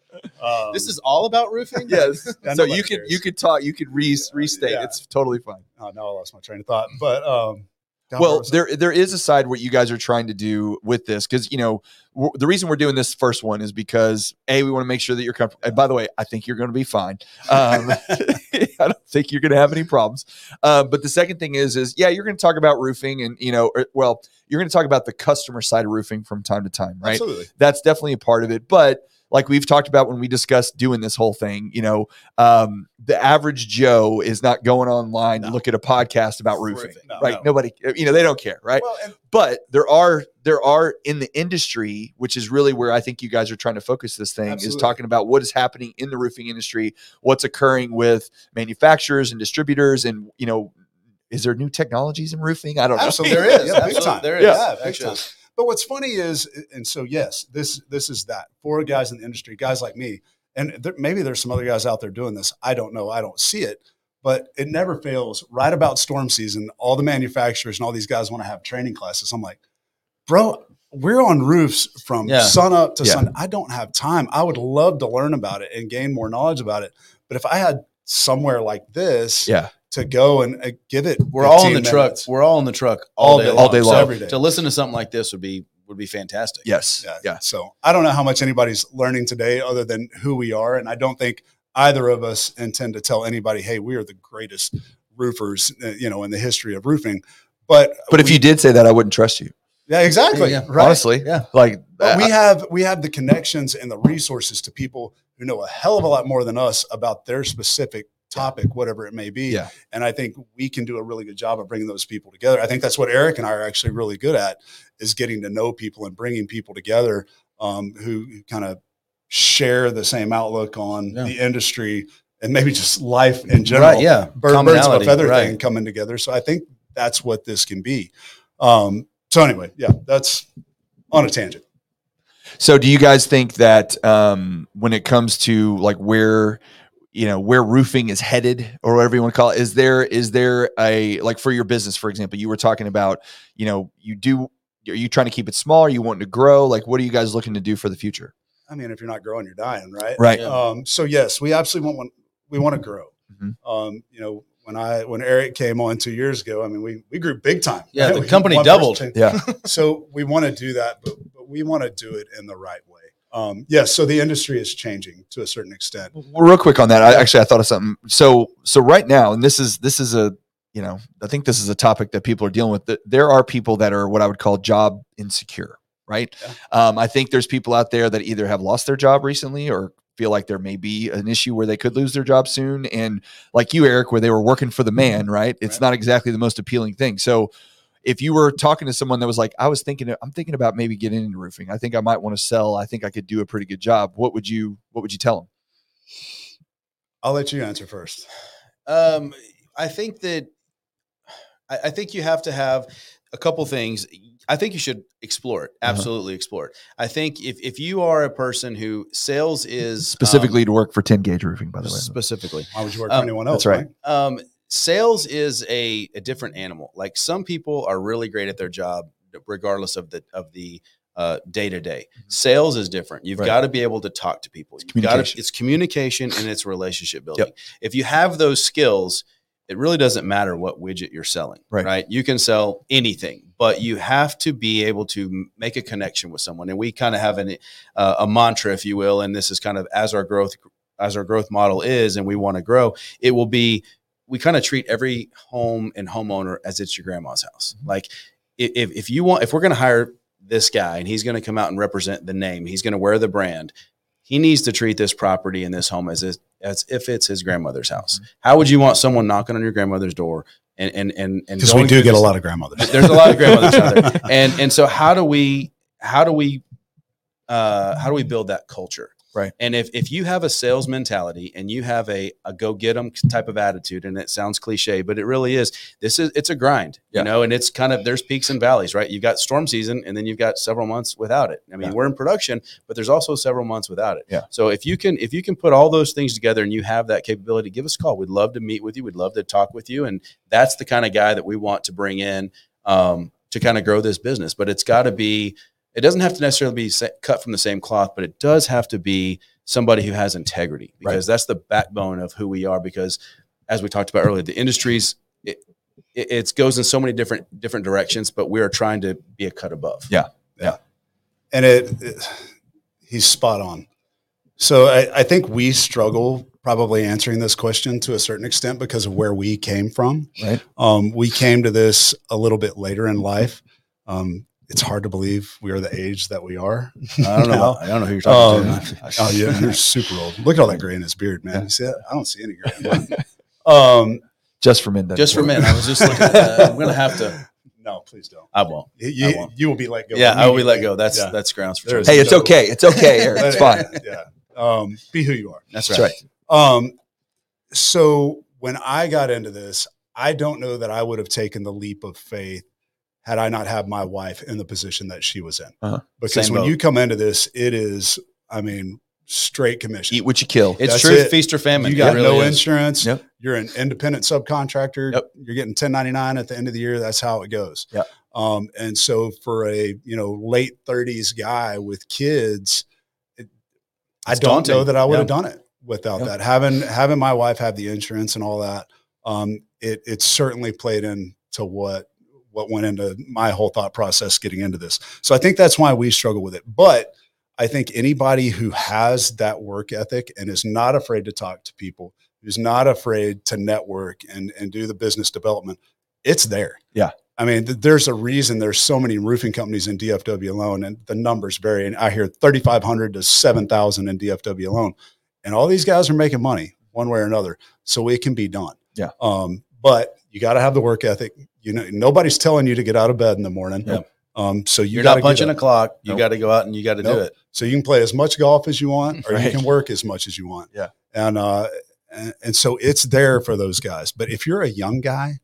Um, This is all about roofing. yes. So nobody you could you could talk, you could re, restate. Yeah. It's totally fine. Oh, no, I lost my train of thought. But um, God, where well there there is a side what you guys are trying to do with this because you know w- the reason we're doing this first one is because a we want to make sure that you're comfortable and by the way i think you're going to be fine. Um, i don't think you're going to have any problems. Uh, but the second thing is is yeah you're going to talk about roofing and you know or, well you're going to talk about the customer side of roofing from time to time right? Absolutely. that's definitely a part of it but like we've talked about when we discussed doing this whole thing, you know, um, the average Joe is not going online to look at a podcast about roofing. No, right? no. Nobody, you know, they don't care, right? Well, and but there are there are in the industry which is really where i think you guys are trying to focus this thing is talking about what is happening in the roofing industry what's occurring with manufacturers and distributors and you know is there new technologies in roofing i don't know Absolutely. There is. Yeah, Absolutely. There is. Yeah, time. But what's funny is, and so yes, this this is that for guys in the industry, guys like me, and there, maybe there's some other guys out there doing this. I don't know. I don't see it, but it never fails. Right about storm season, all the manufacturers and all these guys want to have training classes. I'm like, bro, we're on roofs from Yeah. sun up to Yeah. sun. I don't have time. I would love to learn about it and gain more knowledge about it. But if I had somewhere like this yeah to go and uh, give it, We're all in 15 the truck. minutes. We're all in the truck all, All day, day- long. all day So long. every day. To listen to something like this would be would be fantastic. yes Yeah. yeah So I don't know how much anybody's learning today other than who we are. And I don't think either of us intend to tell anybody, hey, we are the greatest roofers, uh, you know, in the history of roofing. But but if we- you did say that i wouldn't trust you yeah, exactly. Yeah, Right. honestly Yeah. like But uh, we have we have the connections and the resources to people who know a hell of a lot more than us about their specific topic, whatever it may be. Yeah. And I think we can do a really good job of bringing those people together. I think that's what Eric and I are actually really good at is getting to know people and bringing people together um, who, who kind of share the same outlook on Yeah. the industry and maybe just life in general. Right. Yeah. Bird, birds of a feather right. thing coming together. So I think that's what this can be. Um, so anyway, yeah, that's on a tangent. So, do you guys think that um, when it comes to like where you know where roofing is headed, or whatever you want to call it, is there is there a like for your business, for example, you were talking about, you know, you do are you trying to keep it small? Are you wanting to grow? Like, what are you guys looking to do for the future? I mean, if you're not growing, you're dying, right? Right. Yeah. Um, so yes, we absolutely want one. We want to grow. Mhm. Um, you know, when I when Eric came on two years ago, I mean, we we grew big time. Yeah, right? the We- company doubled. Yeah. so we want to do that, but but we want to do it in the right way. Um, yes. so the industry is changing to a certain extent. Well, real quick on that, I actually I thought of something. So so right now, and this is this is a you know I think this is a topic that people are dealing with. That there are people that are what I would call job insecure. Right. Um, I think there's people out there that either have lost their job recently or feel like there may be an issue where they could lose their job soon. And like you, Eric, where they were working for the man, right? It's Right. not exactly the most appealing thing. So if you were talking to someone that was like, I was thinking, I'm thinking about maybe getting into roofing. I think I might want to sell. I think I could do a pretty good job. What would you What would you tell them? I'll let you answer first. Um, I think that I, I think you have to have a couple things. I think you should explore it. Uh-huh. Absolutely explore it. I think if if you are a person who sales is um, Specifically to work for 10 gauge roofing, by the way. specifically Why would you work for Um, anyone else? that's right. um, sales is a, a different animal. Like some people are really great at their job, regardless of the of the day to day. Sales is different. You've Right. got to be able to talk to people. Got communication. to, it's communication and it's relationship building. If you have those skills, it really doesn't matter what widget you're selling. Right. Right. You can sell anything, but you have to be able to make a connection with someone. And we kind of have an, uh, a mantra, if you will, and this is kind of as our growth as our growth model is, and we want to grow. It will be we kind of treat every home and homeowner as it's your grandma's house. Like if, if you want, if we're going to hire this guy and he's going to come out and represent the name, he's going to wear the brand. He needs to treat this property and this home as if, as if it's his grandmother's house. How would you want someone knocking on your grandmother's door and and and and Because we do get a lot of grandmothers. There's a lot of grandmothers out there, and and so how do we how do we uh, how do we build that culture? Right. And if if you have a sales mentality and you have a, a go get them type of attitude, and it sounds cliche, but it really is. This is it's a grind, Yeah. you know, and it's kind of there's peaks and valleys, right? You've got storm season, and then you've got several months without it. I mean, Yeah. we're in production, but there's also several months without it. Yeah. So if you can if you can put all those things together and you have that capability, give us a call. We'd love to meet with you. We'd love to talk with you, and that's the kind of guy that we want to bring in um, to kind of grow this business. But it's got to be. It doesn't have to necessarily be sa- cut from the same cloth, but it does have to be somebody who has integrity because that's the backbone of who we are. Because as we talked about earlier, the industries it, it it's goes in so many different different directions, but we are trying to be a cut above. Yeah, yeah. and it, it- he's spot on. So I, I think we struggle probably answering this question to a certain extent because of where we came from. Right. Um, we came to this a little bit later in life. Um, it's hard to believe we are the age that we are. I don't know. I don't know who you're talking Um, to. Oh yeah, you're super old. Look at all that gray in his beard, man. You see that? I don't see any gray. um, Just for men. Just for men. I was just looking at that. I'm going to have to. no, please don't. I won't. You, I won't. you will be let go. Yeah, I will be let go. That's Yeah. that's grounds for There's- Hey, it's okay. It's okay, Eric. It's fine. Yeah. Um, be who you are. That's That's right. right. Um, so when I got into this, I don't know that I would have taken the leap of faith had I not had my wife in the position that she was in. Uh-huh. Because Same when boat. you come into this, it is, I mean, straight commission. Eat what you kill. It's That's true. it. Feast or famine. you got really no is. insurance. Yep. You're an independent subcontractor. Yep. You're getting 1099 at the end of the year. That's how it goes. Yep. Um, and so for a you know late 30s guy with kids, it, I don't daunting. know that I would have done it without that. Having having my wife have the insurance and all that, um, it it certainly played into what what went into my whole thought process getting into this. So I think that's why we struggle with it. But I think anybody who has that work ethic and is not afraid to talk to people, who's not afraid to network and and do the business development, it's there. Yeah. I mean, th- there's a reason there's so many roofing companies in DFW alone, and the numbers vary. And I hear 3,500 to 7,000 in DFW alone, and all these guys are making money one way or another. So it can be done. Yeah. Um, but you got to have the work ethic. You know, nobody's telling you to get out of bed in the morning. Yep. Um, so you You're gotta not get punching a clock. You Nope. got to go out and you got to do it. So you can play as much golf as you want, or you can work as much as you want. Yeah. And uh, and, and so it's there for those guys. But if you're a young guy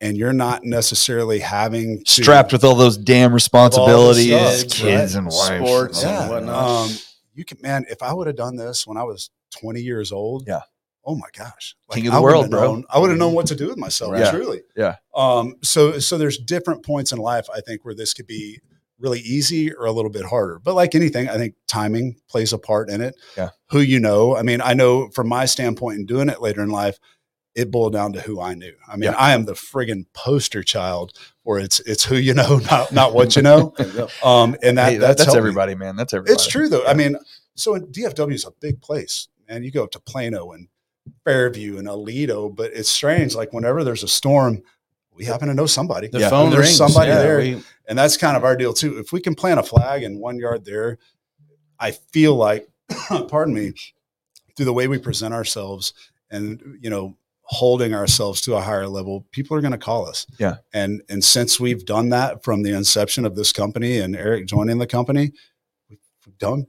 and you're not necessarily having to, Strapped with all those damn responsibilities, stuff, kids right? and wives. Sports Oh, and whatnot. um, you can man. If I would have done this when I was 20 years old, Yeah. Oh my gosh, King of the world, bro. known- I would have known what to do with myself. Yeah. Truly. Yeah. Um. So so there's different points in life I think where this could be really easy or a little bit harder. But like anything, I think timing plays a part in it. Yeah. Who you know. I mean, I know from my standpoint in doing it later in life, it boiled down to who I knew. I mean, Yeah. I am the friggin' poster child or it's it's who you know, not not what you know. There you go. Um, and that, Hey, that's, that's me. everybody, man. That's everybody. It's true though. I mean, so in DFW is a big place, and you go up to Plano and Fairview and Aledo, but it's strange. Like whenever there's a storm, we happen to know somebody. The Yeah. phone There's rings. somebody Yeah, there. we- And that's kind of our deal too. If we can plant a flag in one yard there, I feel like, pardon me, through the way we present ourselves and you know holding ourselves to a higher level, people are going to call us. Yeah. And and since we've done that from the inception of this company and Eric joining the company, we've done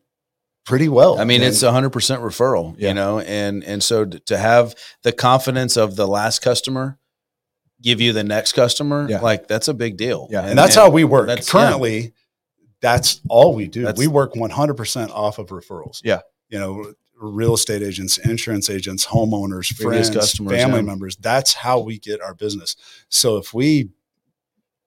pretty well. I mean, And- it's a hundred percent referral, Yeah. you know, and and so to have the confidence of the last customer give you the next customer, Yeah. like that's a big deal. Yeah. and that's how we work. that's- Currently, that's all we do. That's- we work 100% off of referrals. Yeah. You know, real estate agents, insurance agents, homeowners, friends, customers, family yeah. members. That's how we get our business. So if we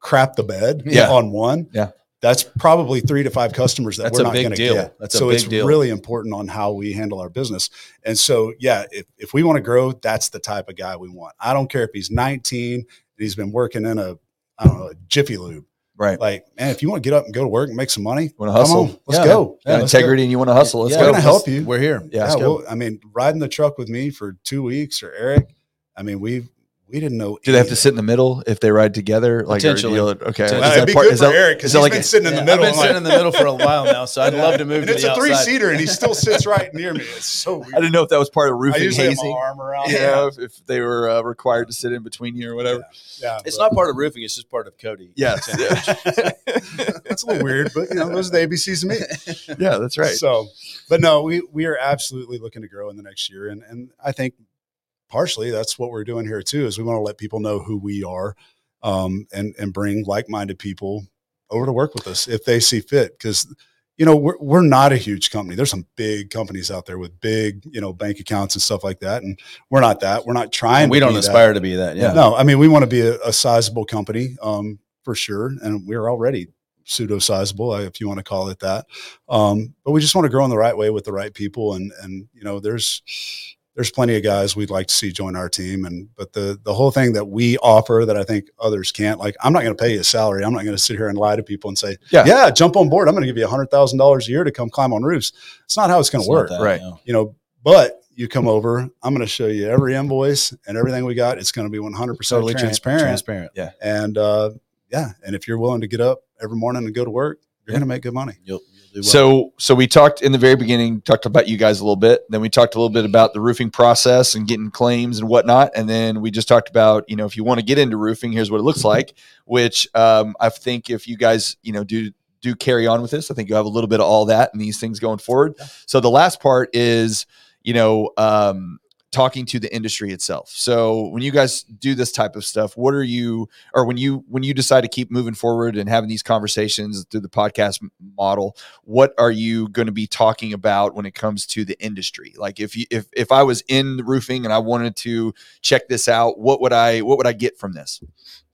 crap the bed Yeah. on one, Yeah. That's probably three to five customers that That's we're not going to get. That's a so big it's deal. really important on how we handle our business. And so, yeah, if, if we want to grow, that's the type of guy we want. I don't care if he's 19 and he's been working in a, I don't know, a Jiffy Lube. right. Like, man, if you want to get up and go to work and make some money, Want to hustle? on, let's Yeah. go. Got let's go. integrity and you want to hustle. Let's Yeah, We're go. gonna help you. We're here. Yeah. Yeah, go. well, I mean, riding the truck with me for two weeks or Eric, I mean, we we didn't know. Do they have to sit in the middle if they ride together? Like, or Potentially. you'll- okay. Potentially. Is Well, that it'd be part- good is for that- Eric is because that he's like been a- sitting in the middle. I've been sitting in the middle for a while now, so I'd love to move and to it's the a three seater, and he still sits right near me. It's so weird. I didn't know if that was part of I roofing usually have my hazing. arm around. You him. know, if, if they were uh, required to sit in between you or whatever. Yeah, It's but- not part of roofing; it's just part of Cody. Yes. It's a little weird, but you know, those are the ABCs of me. yeah, that's right. So, but no, we we are absolutely looking to grow in the next year, and and I think partially that's what we're doing here too. Is we want to let people know who we are, um, and and bring like minded people over to work with us if they see fit, because. You know, we're, we're not a huge company. There's some big companies out there with big, you know, bank accounts and stuff like that. And we're not that. We're not trying we to don't be that. aspire to be that. Yeah. No, I mean, we want to be a, a sizable company um, for sure. And we're already pseudo sizable, if you want to call it that. Um, but we just want to grow in the right way with the right people. And, and, you know, there's, there's plenty of guys we'd like to see join our team. And, but the, the whole thing that we offer that I think others can't, like, I'm not going to pay you a salary. I'm not going to sit here and lie to people and say, Yeah. yeah, jump on board. I'm going to give you a hundred thousand dollars a year to come climb on roofs. It's not how it's going to work that, Right. no. you know, but you come over, I'm going to show you every invoice and everything we got. It's going to be 100% Totally transparent. transparent. And, uh, yeah, and if you're willing to get up every morning and go to work, you're Yeah. going to make good money. You'll, you'll do well. So, so we talked in the very beginning, talked about you guys a little bit. Then we talked a little bit about the roofing process and getting claims and whatnot. And then we just talked about, you know, if you want to get into roofing, here's what it looks like. Which um, I think if you guys, you know, do do carry on with this, I think you have a little bit of all that and these things going forward. So the last part is, you know, um, talking to the industry itself. So when you guys do this type of stuff, what are you, or when you when you decide to keep moving forward and having these conversations through the podcast model, what are you going to be talking about when it comes to the industry? Like if you if if I was in the roofing and I wanted to check this out, what would I what would I get from this?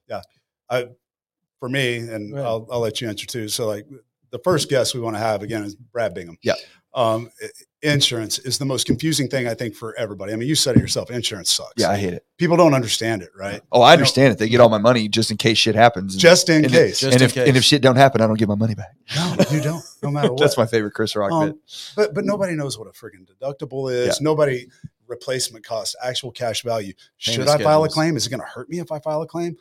Yeah. I for me, and I'll, I'll let you answer too. So, like the first guest we want to have again is Brad Bingham. Yeah. Um, insurance is the most confusing thing I think for everybody. I mean, you said it yourself. Insurance sucks. Yeah, I hate it. People don't understand it, right? Oh, I understand it. They get all my money just in case shit happens. Just in and case. just and in if case. and if shit don't happen, I don't get my money back. no, you don't. No matter what. That's my favorite Chris Rock Um, bit. But but nobody knows what a friggin' deductible is. Yeah. Nobody replacement cost, actual cash value. Should Payment I file a claim? Is it going to hurt me if I file a claim?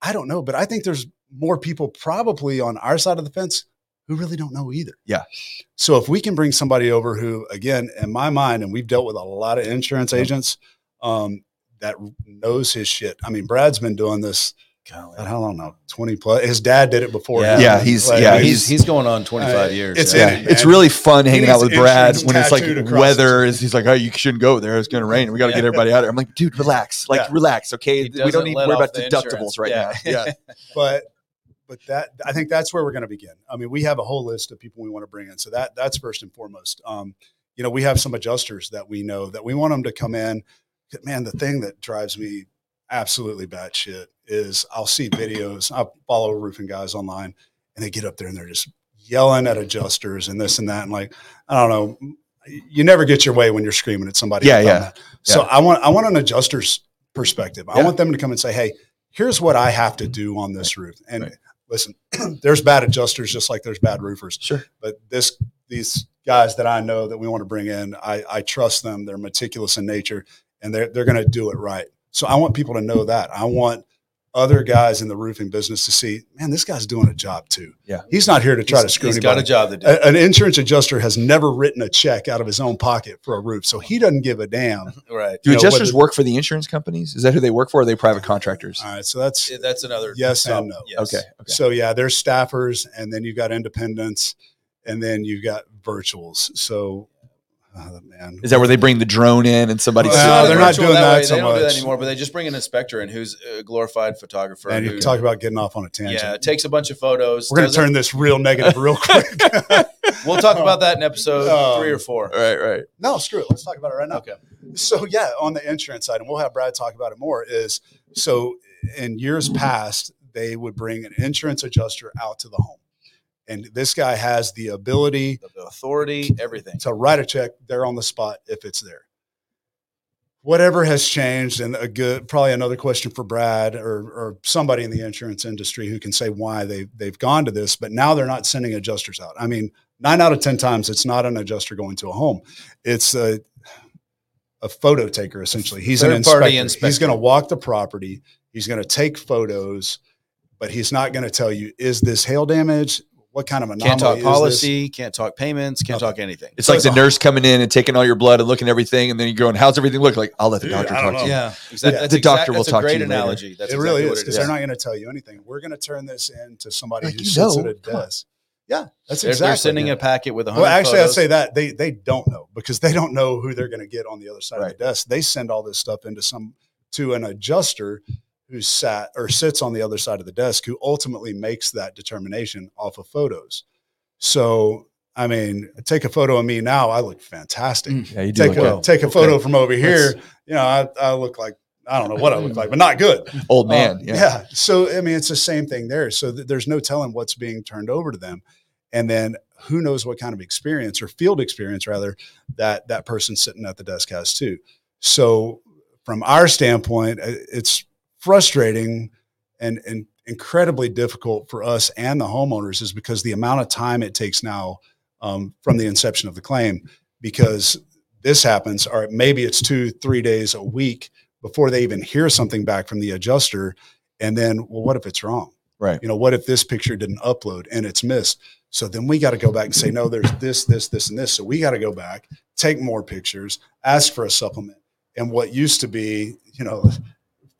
I don't know, but I think there's more people probably on our side of the fence who really don't know either. Yeah. So if we can bring somebody over who, again, in my mind, and we've dealt with a lot of insurance agents um, that knows his shit. I mean, Brad's been doing this. Golly. I don't know, twenty plus. His dad did it before. Yeah. Yeah, he's- Like, yeah, he's- he's he's going on 25 Uh, years. it's yeah. in it's really fun hanging out with Brad when it's like weather is. He's like, oh, you shouldn't go there. It's going to rain. We got to get everybody out of here. I'm like, dude, relax. Like, Yeah. relax. Okay, we don't need to worry about deductibles insurance. right Yeah. now. Yeah, but but that I think that's where we're going to begin. I mean, we have a whole list of people we want to bring in, so that that's first and foremost. Um, you know, we have some adjusters that we know that we want them to come in. Man, the thing that drives me absolutely batshit is I'll see videos. I follow roofing guys online, and they get up there and they're just yelling at adjusters and this and that, and like I don't know. You never get your way when you're screaming at somebody. Yeah, yeah, that. So I want I want an adjuster's perspective. I Yeah. want them to come and say, "Hey, here's what I have to do on this roof." And Right. Listen, there's bad adjusters just like there's bad roofers. Sure. But this these guys that I know that we want to bring in, I, I trust them. They're meticulous in nature and they're they're going to do it right. So I want people to know that. I want other guys in the roofing business to see, man, this guy's doing a job too. Yeah. He's not here to try He's- to screw he's anybody. got a job to do. A- An insurance adjuster has never written a check out of his own pocket for a roof, so he doesn't give a damn. right. Do You know, adjusters whether- work for the insurance companies? Is that who they work for? Or are they private contractors? All right, so that's Yeah, That's another. Yes sub- and no. yes. Okay, okay. So yeah, there's staffers, and then you've got independents, and then you've got virtuals. So, oh, man, Is that where they bring the drone in and somebody? Well, It's sits not they're not doing that way. so They don't do that anymore, but they just bring an inspector in who's a glorified photographer. and who, you talk about getting off on a tangent. yeah, it takes a bunch of photos. We're going to turn this real negative real quick. We'll talk about that in episode Um, three or four. Right, right. no, screw it. Let's talk about it right now. Okay. So yeah, on the insurance side, and we'll have Brad talk about it more. Is so in years past, they would bring an insurance adjuster out to the home, and this guy has the ability The authority, everything. to write a check there on the spot if it's there. Whatever has changed, and a good probably another question for Brad or or somebody in the insurance industry who can say why they they've gone to this, but now they're not sending adjusters out. I mean, nine out of ten times it's not an adjuster going to a home; it's a a photo taker essentially. He's an Third-party inspector. He's going to walk the property. He's going to take photos, but he's not going to tell you is this hail damage? What kind of anomaly Can't talk is this? policy, can't talk payments, can't Nothing. talk anything. It's So like it's the a- nurse coming in and taking all your blood and looking at everything, and then you're going, "How's everything look?" Like, I'll let the Dude, doctor I talk don't to you. Yeah, exactly. The- That's the exact- doctor will that's talk a to great you later. analogy. That's it exactly really is because they're not going to tell you anything. We're going to turn this into somebody Like, who you sits know, at a desk. Yeah, that's They're, exactly. they're sending yeah. a packet with a Well, hundred. actually, I'd say that they they don't know because they don't know who they're going to get on the other side Right. of the desk. They send all this stuff into some to an adjuster who sat or sits on the other side of the desk who ultimately makes that determination off of photos. So, I mean, take a photo of me now. I look fantastic. Mm. Yeah, you do Take a well. take a Okay. photo from over here. Let's- You know, I, I look like I don't know what I look like, but not good. old man. Um, yeah. So I mean, it's the same thing there. So th- there's no telling what's being turned over to them, and then who knows what kind of experience or field experience rather that that person sitting at the desk has too. So from our standpoint, uh, it's frustrating and and incredibly difficult for us and the homeowners is because the amount of time it takes now um, from the inception of the claim because this happens or maybe it's two three days a week before they even hear something back from the adjuster and then well what if it's wrong Right. You know, what if this picture didn't upload and it's missed? So then we got to go back and say, no, there's this, this, this, and this. So we got to go back, take more pictures, ask for a supplement. And what used to be, you know,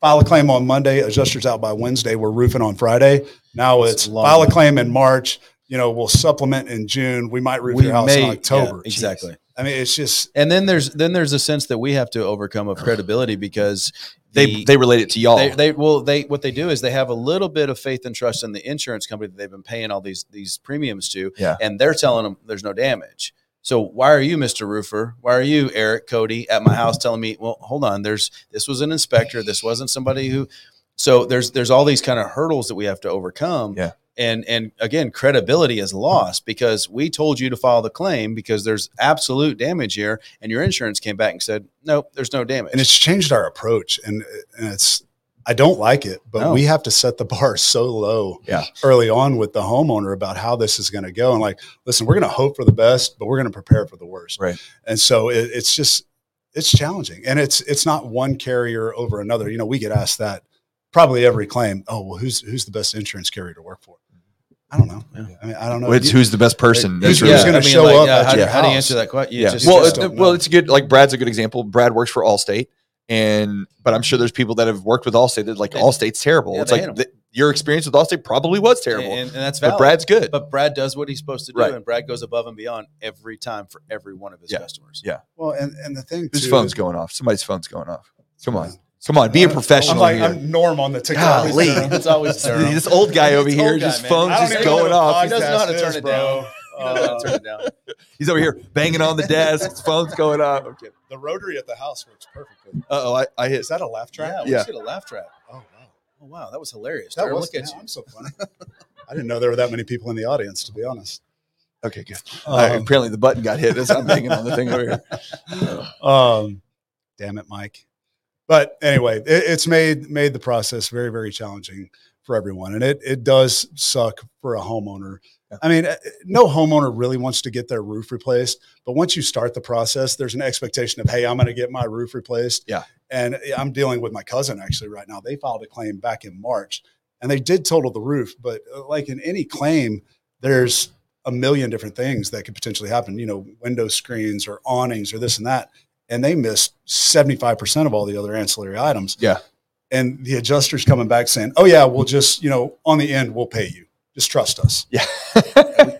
file a claim on Monday, adjusters out by Wednesday, we're roofing on Friday. Now It's it's file a claim in March, you know, we'll supplement in June. We might roof We your house may- in October. yeah, exactly. I mean, it's just, And then there's then there's a sense that we have to overcome of credibility because They the- they relate it to y'all. They, they well they what they do is they have a little bit of faith and trust in the insurance company that they've been paying all these these premiums to, Yeah. and they're telling them there's no damage. So why are you, Mr. Roofer? Why are you, Eric, Cody, at my house telling me, well, hold on, there's this was an inspector, this wasn't somebody who. So there's there's all these kind of hurdles that we have to overcome. Yeah. And and again, credibility is lost because we told you to file the claim because there's absolute damage here, and your insurance came back and said, nope, there's no damage. and it's changed our approach and, and it's, I don't like it, but No. we have to set the bar so low Yeah. early on with the homeowner about how this is going to go. And like, listen, we're going to hope for the best, but we're going to prepare for the worst. Right. And so it, it's just, it's challenging and it's, it's not one carrier over another. You know, we get asked that probably every claim. Oh, well, who's, who's the best insurance carrier to work for? I don't know. Yeah. I mean, I don't know. Well, it's who's the best person. Who's- That's who's really- gonna I mean, show like, up yeah, at how, your how do you answer that question? Yeah. just- well, just it- well, it's good. Like Brad's a good example. Brad works for Allstate, and but I'm sure there's people that have worked with Allstate that like They- Allstate's terrible. yeah, it's like hate 'em. the, your experience with Allstate probably was terrible, and, and that's but. Brad's good. But Brad does what he's supposed to do, Right. and Brad goes above and beyond every time for every one of his Yeah. customers. Yeah. well, and, and the thing Whose too phone's is- going off? Somebody's phone's going off. Come on, come on, be a I'm professional like, here. I'm Norm on the TikTok. Golly. It's always Durham. this old guy over It's here, old guy, just man. phone's just going off. He doesn't know how to turn is, it bro. down. He know Uh, turn it down. He's over here banging on the desk. His phone's going off. Okay. the rotary at the house works perfectly. Uh oh, I, I hit. Is that a laugh track? Yeah, we Yeah. should have laugh track. Oh wow, Oh wow, that was hilarious. that Durham, was. look at yeah, you. I'm so funny. I didn't know there were that many people in the audience. To be honest. Okay, good. All right, Um, apparently the button got hit as I'm banging on the thing over here. Um, damn it, Mike. But anyway, it, it's made made the process very very challenging for everyone, and it it does suck for a homeowner. I mean, uh, no homeowner really wants to get their roof replaced, but once you start the process, there's an expectation of, hey, I'm going to get my roof replaced. Yeah. And I'm dealing with my cousin actually right now. They filed a claim back in March, and they did total the roof, but uh, like in any claim, there's a million different things that could potentially happen. You know, window screens or awnings or this and that and they missed 75% of all the other ancillary items. Yeah. And the adjuster's coming back saying, oh, yeah, we'll just, you know, on the end, we'll pay you. Just trust us. Yeah.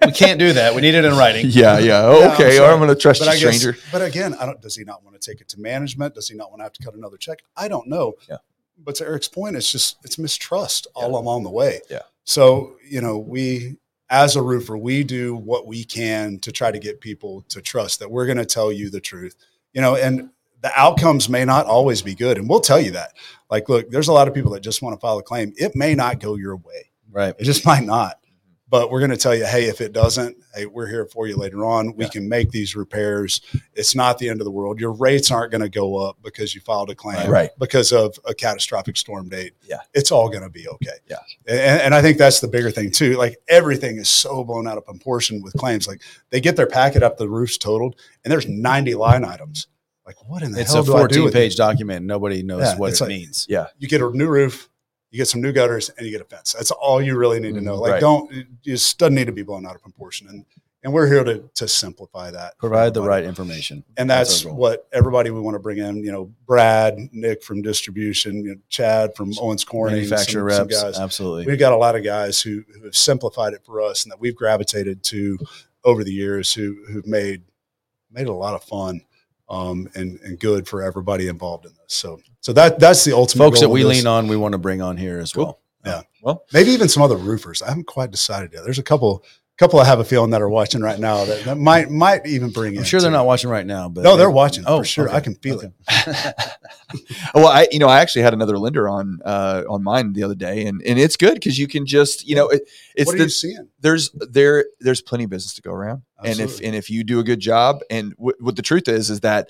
We can't do that. We need it in writing. yeah, yeah. Yeah, I'm Okay, or. I'm going to trust But you, guess, stranger. but again, I don't, does he not want to take it to management? Does he not want to have to cut another check? I don't know. Yeah. But to Eric's point, it's just, it's mistrust all along the way. Yeah. So, you know, we, as a roofer, we do what we can to try to get people to trust that we're going to tell you the truth, you know, and the outcomes may not always be good. And we'll tell you that. Like, look, there's a lot of people that just want to file a claim. It may not go your way. Right. It just might not. Mm-hmm. But we're going to tell you, hey, if it doesn't, hey, we're here for you later on. We Yeah. can make these repairs. It's not the end of the world. Your rates aren't going to go up because you filed a claim Right. because of a catastrophic storm date. Yeah. It's all going to be okay. Yeah. And, and I think that's the bigger thing too. Like everything is so blown out of proportion with claims. Like they get their packet up, the roof's totaled, and there's 90 line items. Like what in the It's hell a do I do 14 with page it? document. Nobody knows Yeah, what it like- means. Yeah. You get a new roof, you get some new gutters, and you get a fence. That's all you really need to know. Mm, like Right. don't it just doesn't need to be blown out of proportion. And and we're here to to simplify that. Provide the right information. and that's goal. what everybody we want to bring in. You know, Brad, Nick from distribution, you know, Chad from Owens Corning, manufacturer some- some guys. Absolutely. We've got a lot of guys who, who have simplified it for us, and that we've gravitated to over the years, who who've made made it a lot of fun um, and and good for everybody involved in this. So so that that's the ultimate Folks that we lean on, we want to bring on here as well. Yeah. Well, maybe even some other roofers. I haven't quite decided yet. There's a couple couple I have a feeling that are watching right now that, that might might even bring in. I'm sure they're not watching right now, but No, they're watching Oh, for sure. okay. I can feel Okay. it. well, I you know I actually had another lender on uh, on mine the other day, and and it's good because you can just you know it, it's what are the, you seeing? there's there there's plenty of business to go around, and if and if you do a good job, and w- what the truth is is that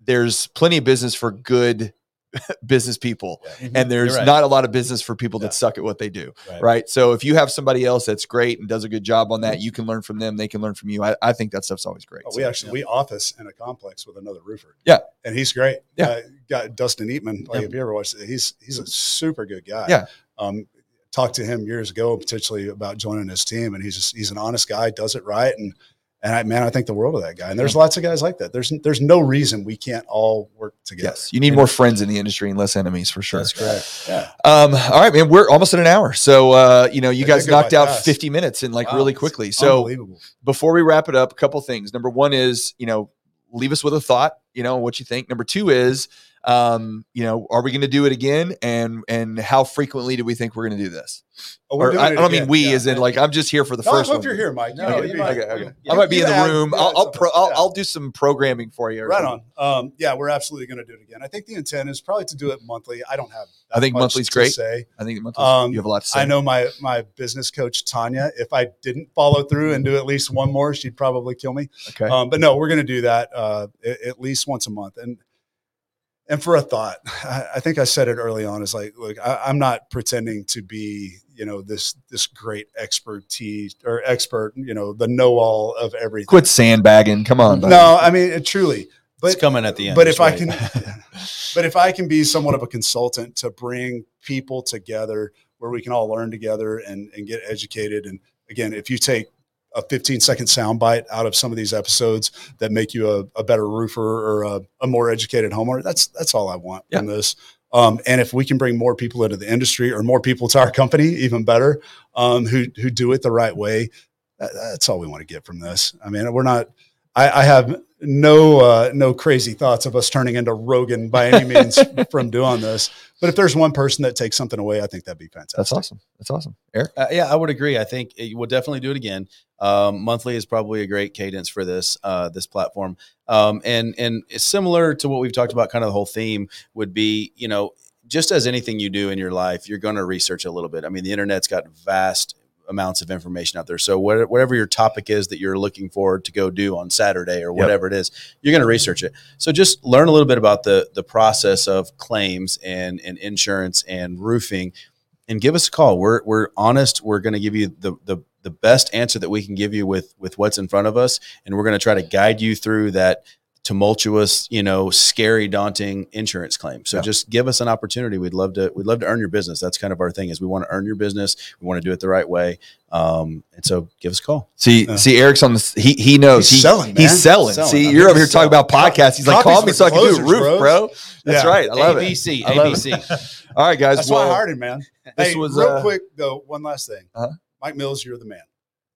there's plenty of business for good business people, and there's right. not a lot of business for people Yeah. that suck at what they do. Right. Right. So if you have somebody else that's great and does a good job on that, you can learn from them. They can learn from you. I, I think that stuff's always great. Oh, we actually we office in a complex with another roofer. Yeah. and he's great. Yeah. uh, got Dustin Eatman. Like Yeah. if you ever watched it, he's he's a super good guy. Yeah. um, talked to him years ago potentially about joining his team, and he's just, he's an honest guy, does it right, and and I, man, I think the world of that guy. And there's lots of guys like that. There's there's no reason we can't all work together. Yes, you need more friends in the industry and less enemies for sure. That's correct. Yeah. Um, all right, man, we're almost at an hour. So, uh, you know, you They guys knocked out fast. 50 minutes in like Wow, really quickly. So before we wrap it up, a couple things. Number one is, you know, leave us with a thought, you know, what you think. Number two is, um, you know, are we going to do it again? And, and how frequently do we think we're going to do this? Oh, Or I, I don't mean we Yeah. as in like, I'm just here for the No, first I one. hope you're here, Mike. No, You you might- Okay, okay. Yeah. I might be You in the room. I'll, I'll, pro, I'll, Yeah. I'll do some programming for you. Right something. on. Um, yeah, we're absolutely going to do it again. I think the intent is probably to do it monthly. I don't have. I think monthly's to great. Say. I think monthly, Um, you have a lot to say. I know my my business coach Tanya. If I didn't follow through and do at least one more, she'd probably kill me. Okay. Um, but no, we're going to do that uh, at, at least once a month. And and for a thought, I, I think I said it early on. Is like, look, I, I'm not pretending to be, you know, this this great expertise or expert, you know, the know all of everything. Quit sandbagging. Come on. buddy. No, I mean it, truly. But it's coming at the end. but just if I can, but if I can be somewhat of a consultant to bring people together where we can all learn together and, and get educated. And again, if you take a 15 second soundbite out of some of these episodes that make you a, a better roofer or a, a more educated homeowner, that's, that's all I want from this. Um, and if we can bring more people into the industry or more people to our company, even better, um, who, who do it the right way, that, that's all we want to get from this. I mean, we're not, I, I have no uh, no crazy thoughts of us turning into Rogan by any means from doing this. But if there's one person that takes something away, I think that'd be fantastic. That's awesome. That's awesome. Eric? Uh, yeah, I would agree. I think it- we'll definitely do it again. Um, monthly is probably a great cadence for this uh, this platform, um, and and similar to what we've talked about. Kind of the whole theme would be, you know, just as anything you do in your life, you're going to research a little bit. I mean, the internet's got vast amounts of information out there. So what- whatever your topic is that you're looking forward to go do on Saturday or whatever it is, you're going to research it. So just learn a little bit about the the process of claims and and insurance and roofing and give us a call. We're we're honest. We're going to give you the the the best answer that we can give you with with what's in front of us, and we're going to try to guide you through that tumultuous, you know, scary, daunting insurance claim. So Yeah. just give us an opportunity. We'd love to we'd love to earn your business. That's kind of our thing is we want to earn your business. We want to do it the right way. Um, and so give us a call. See, Yeah. see, Eric's on the. He he knows He's He- selling, man. He's selling. Selling. See, I'm you're here over here to talking about podcasts. He's like, call me for so I can do a roof, bros. bro. That's Yeah. right. I love it. ABC, I love it. ABC. All right, guys. That's why I hired him, man. this hey, was, real uh, quick though. One last thing, Uh-huh. Mike Mills, you're the man.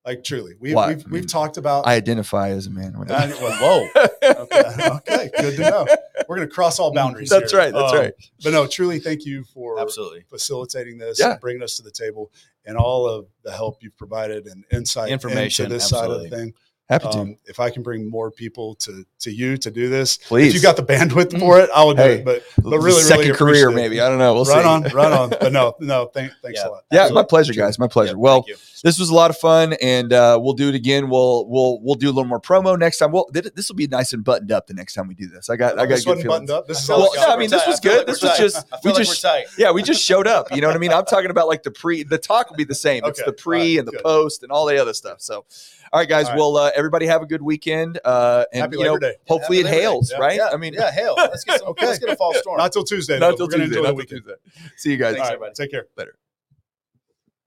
Like truly, we, Why? we've we've talked about. I identify as a man. when I- I- well, whoa. Okay, okay, good to know. We're gonna cross all boundaries. That's here. right. That's Um, right. But no, truly, thank you for Absolutely. facilitating this, Yeah. and bringing us to the table, and all of the help you've provided and insight Information, into this side of the thing. Happy to. Um, if I can bring more people to to you to do this, Please. if you got the bandwidth for it, I will do Hey, it. But but really, second really career, it. maybe. I don't know. We'll right see. on, right on. But no, no, thank, thanks Yeah. a lot. Yeah, my pleasure, guys. My pleasure. Yeah, well, this was a lot of fun, and uh, we'll do it again. We'll we'll we'll do a little more promo next time. Well, this will be nice and buttoned up the next time we do this. I got I got this good wasn't feelings. buttoned up. This is I all Well, we no. I mean, this was good. like This was tight. just- I we like just- we're tight. Yeah, we just showed up. You know what I mean? I'm talking about like the pre, the talk will be the same. It's the pre and the post and all the other stuff. So, all right, guys. All right. Well, uh, everybody have a good weekend. Uh, and Happy you know, Labor Day. hopefully Happy it hails, Yeah. right? Yeah, I mean, yeah, hell, let's get some, Okay. let's get a fall storm. Not till Tuesday. not till Tuesday. Not till. Tuesday. See you guys. All right, everybody. take care. Later.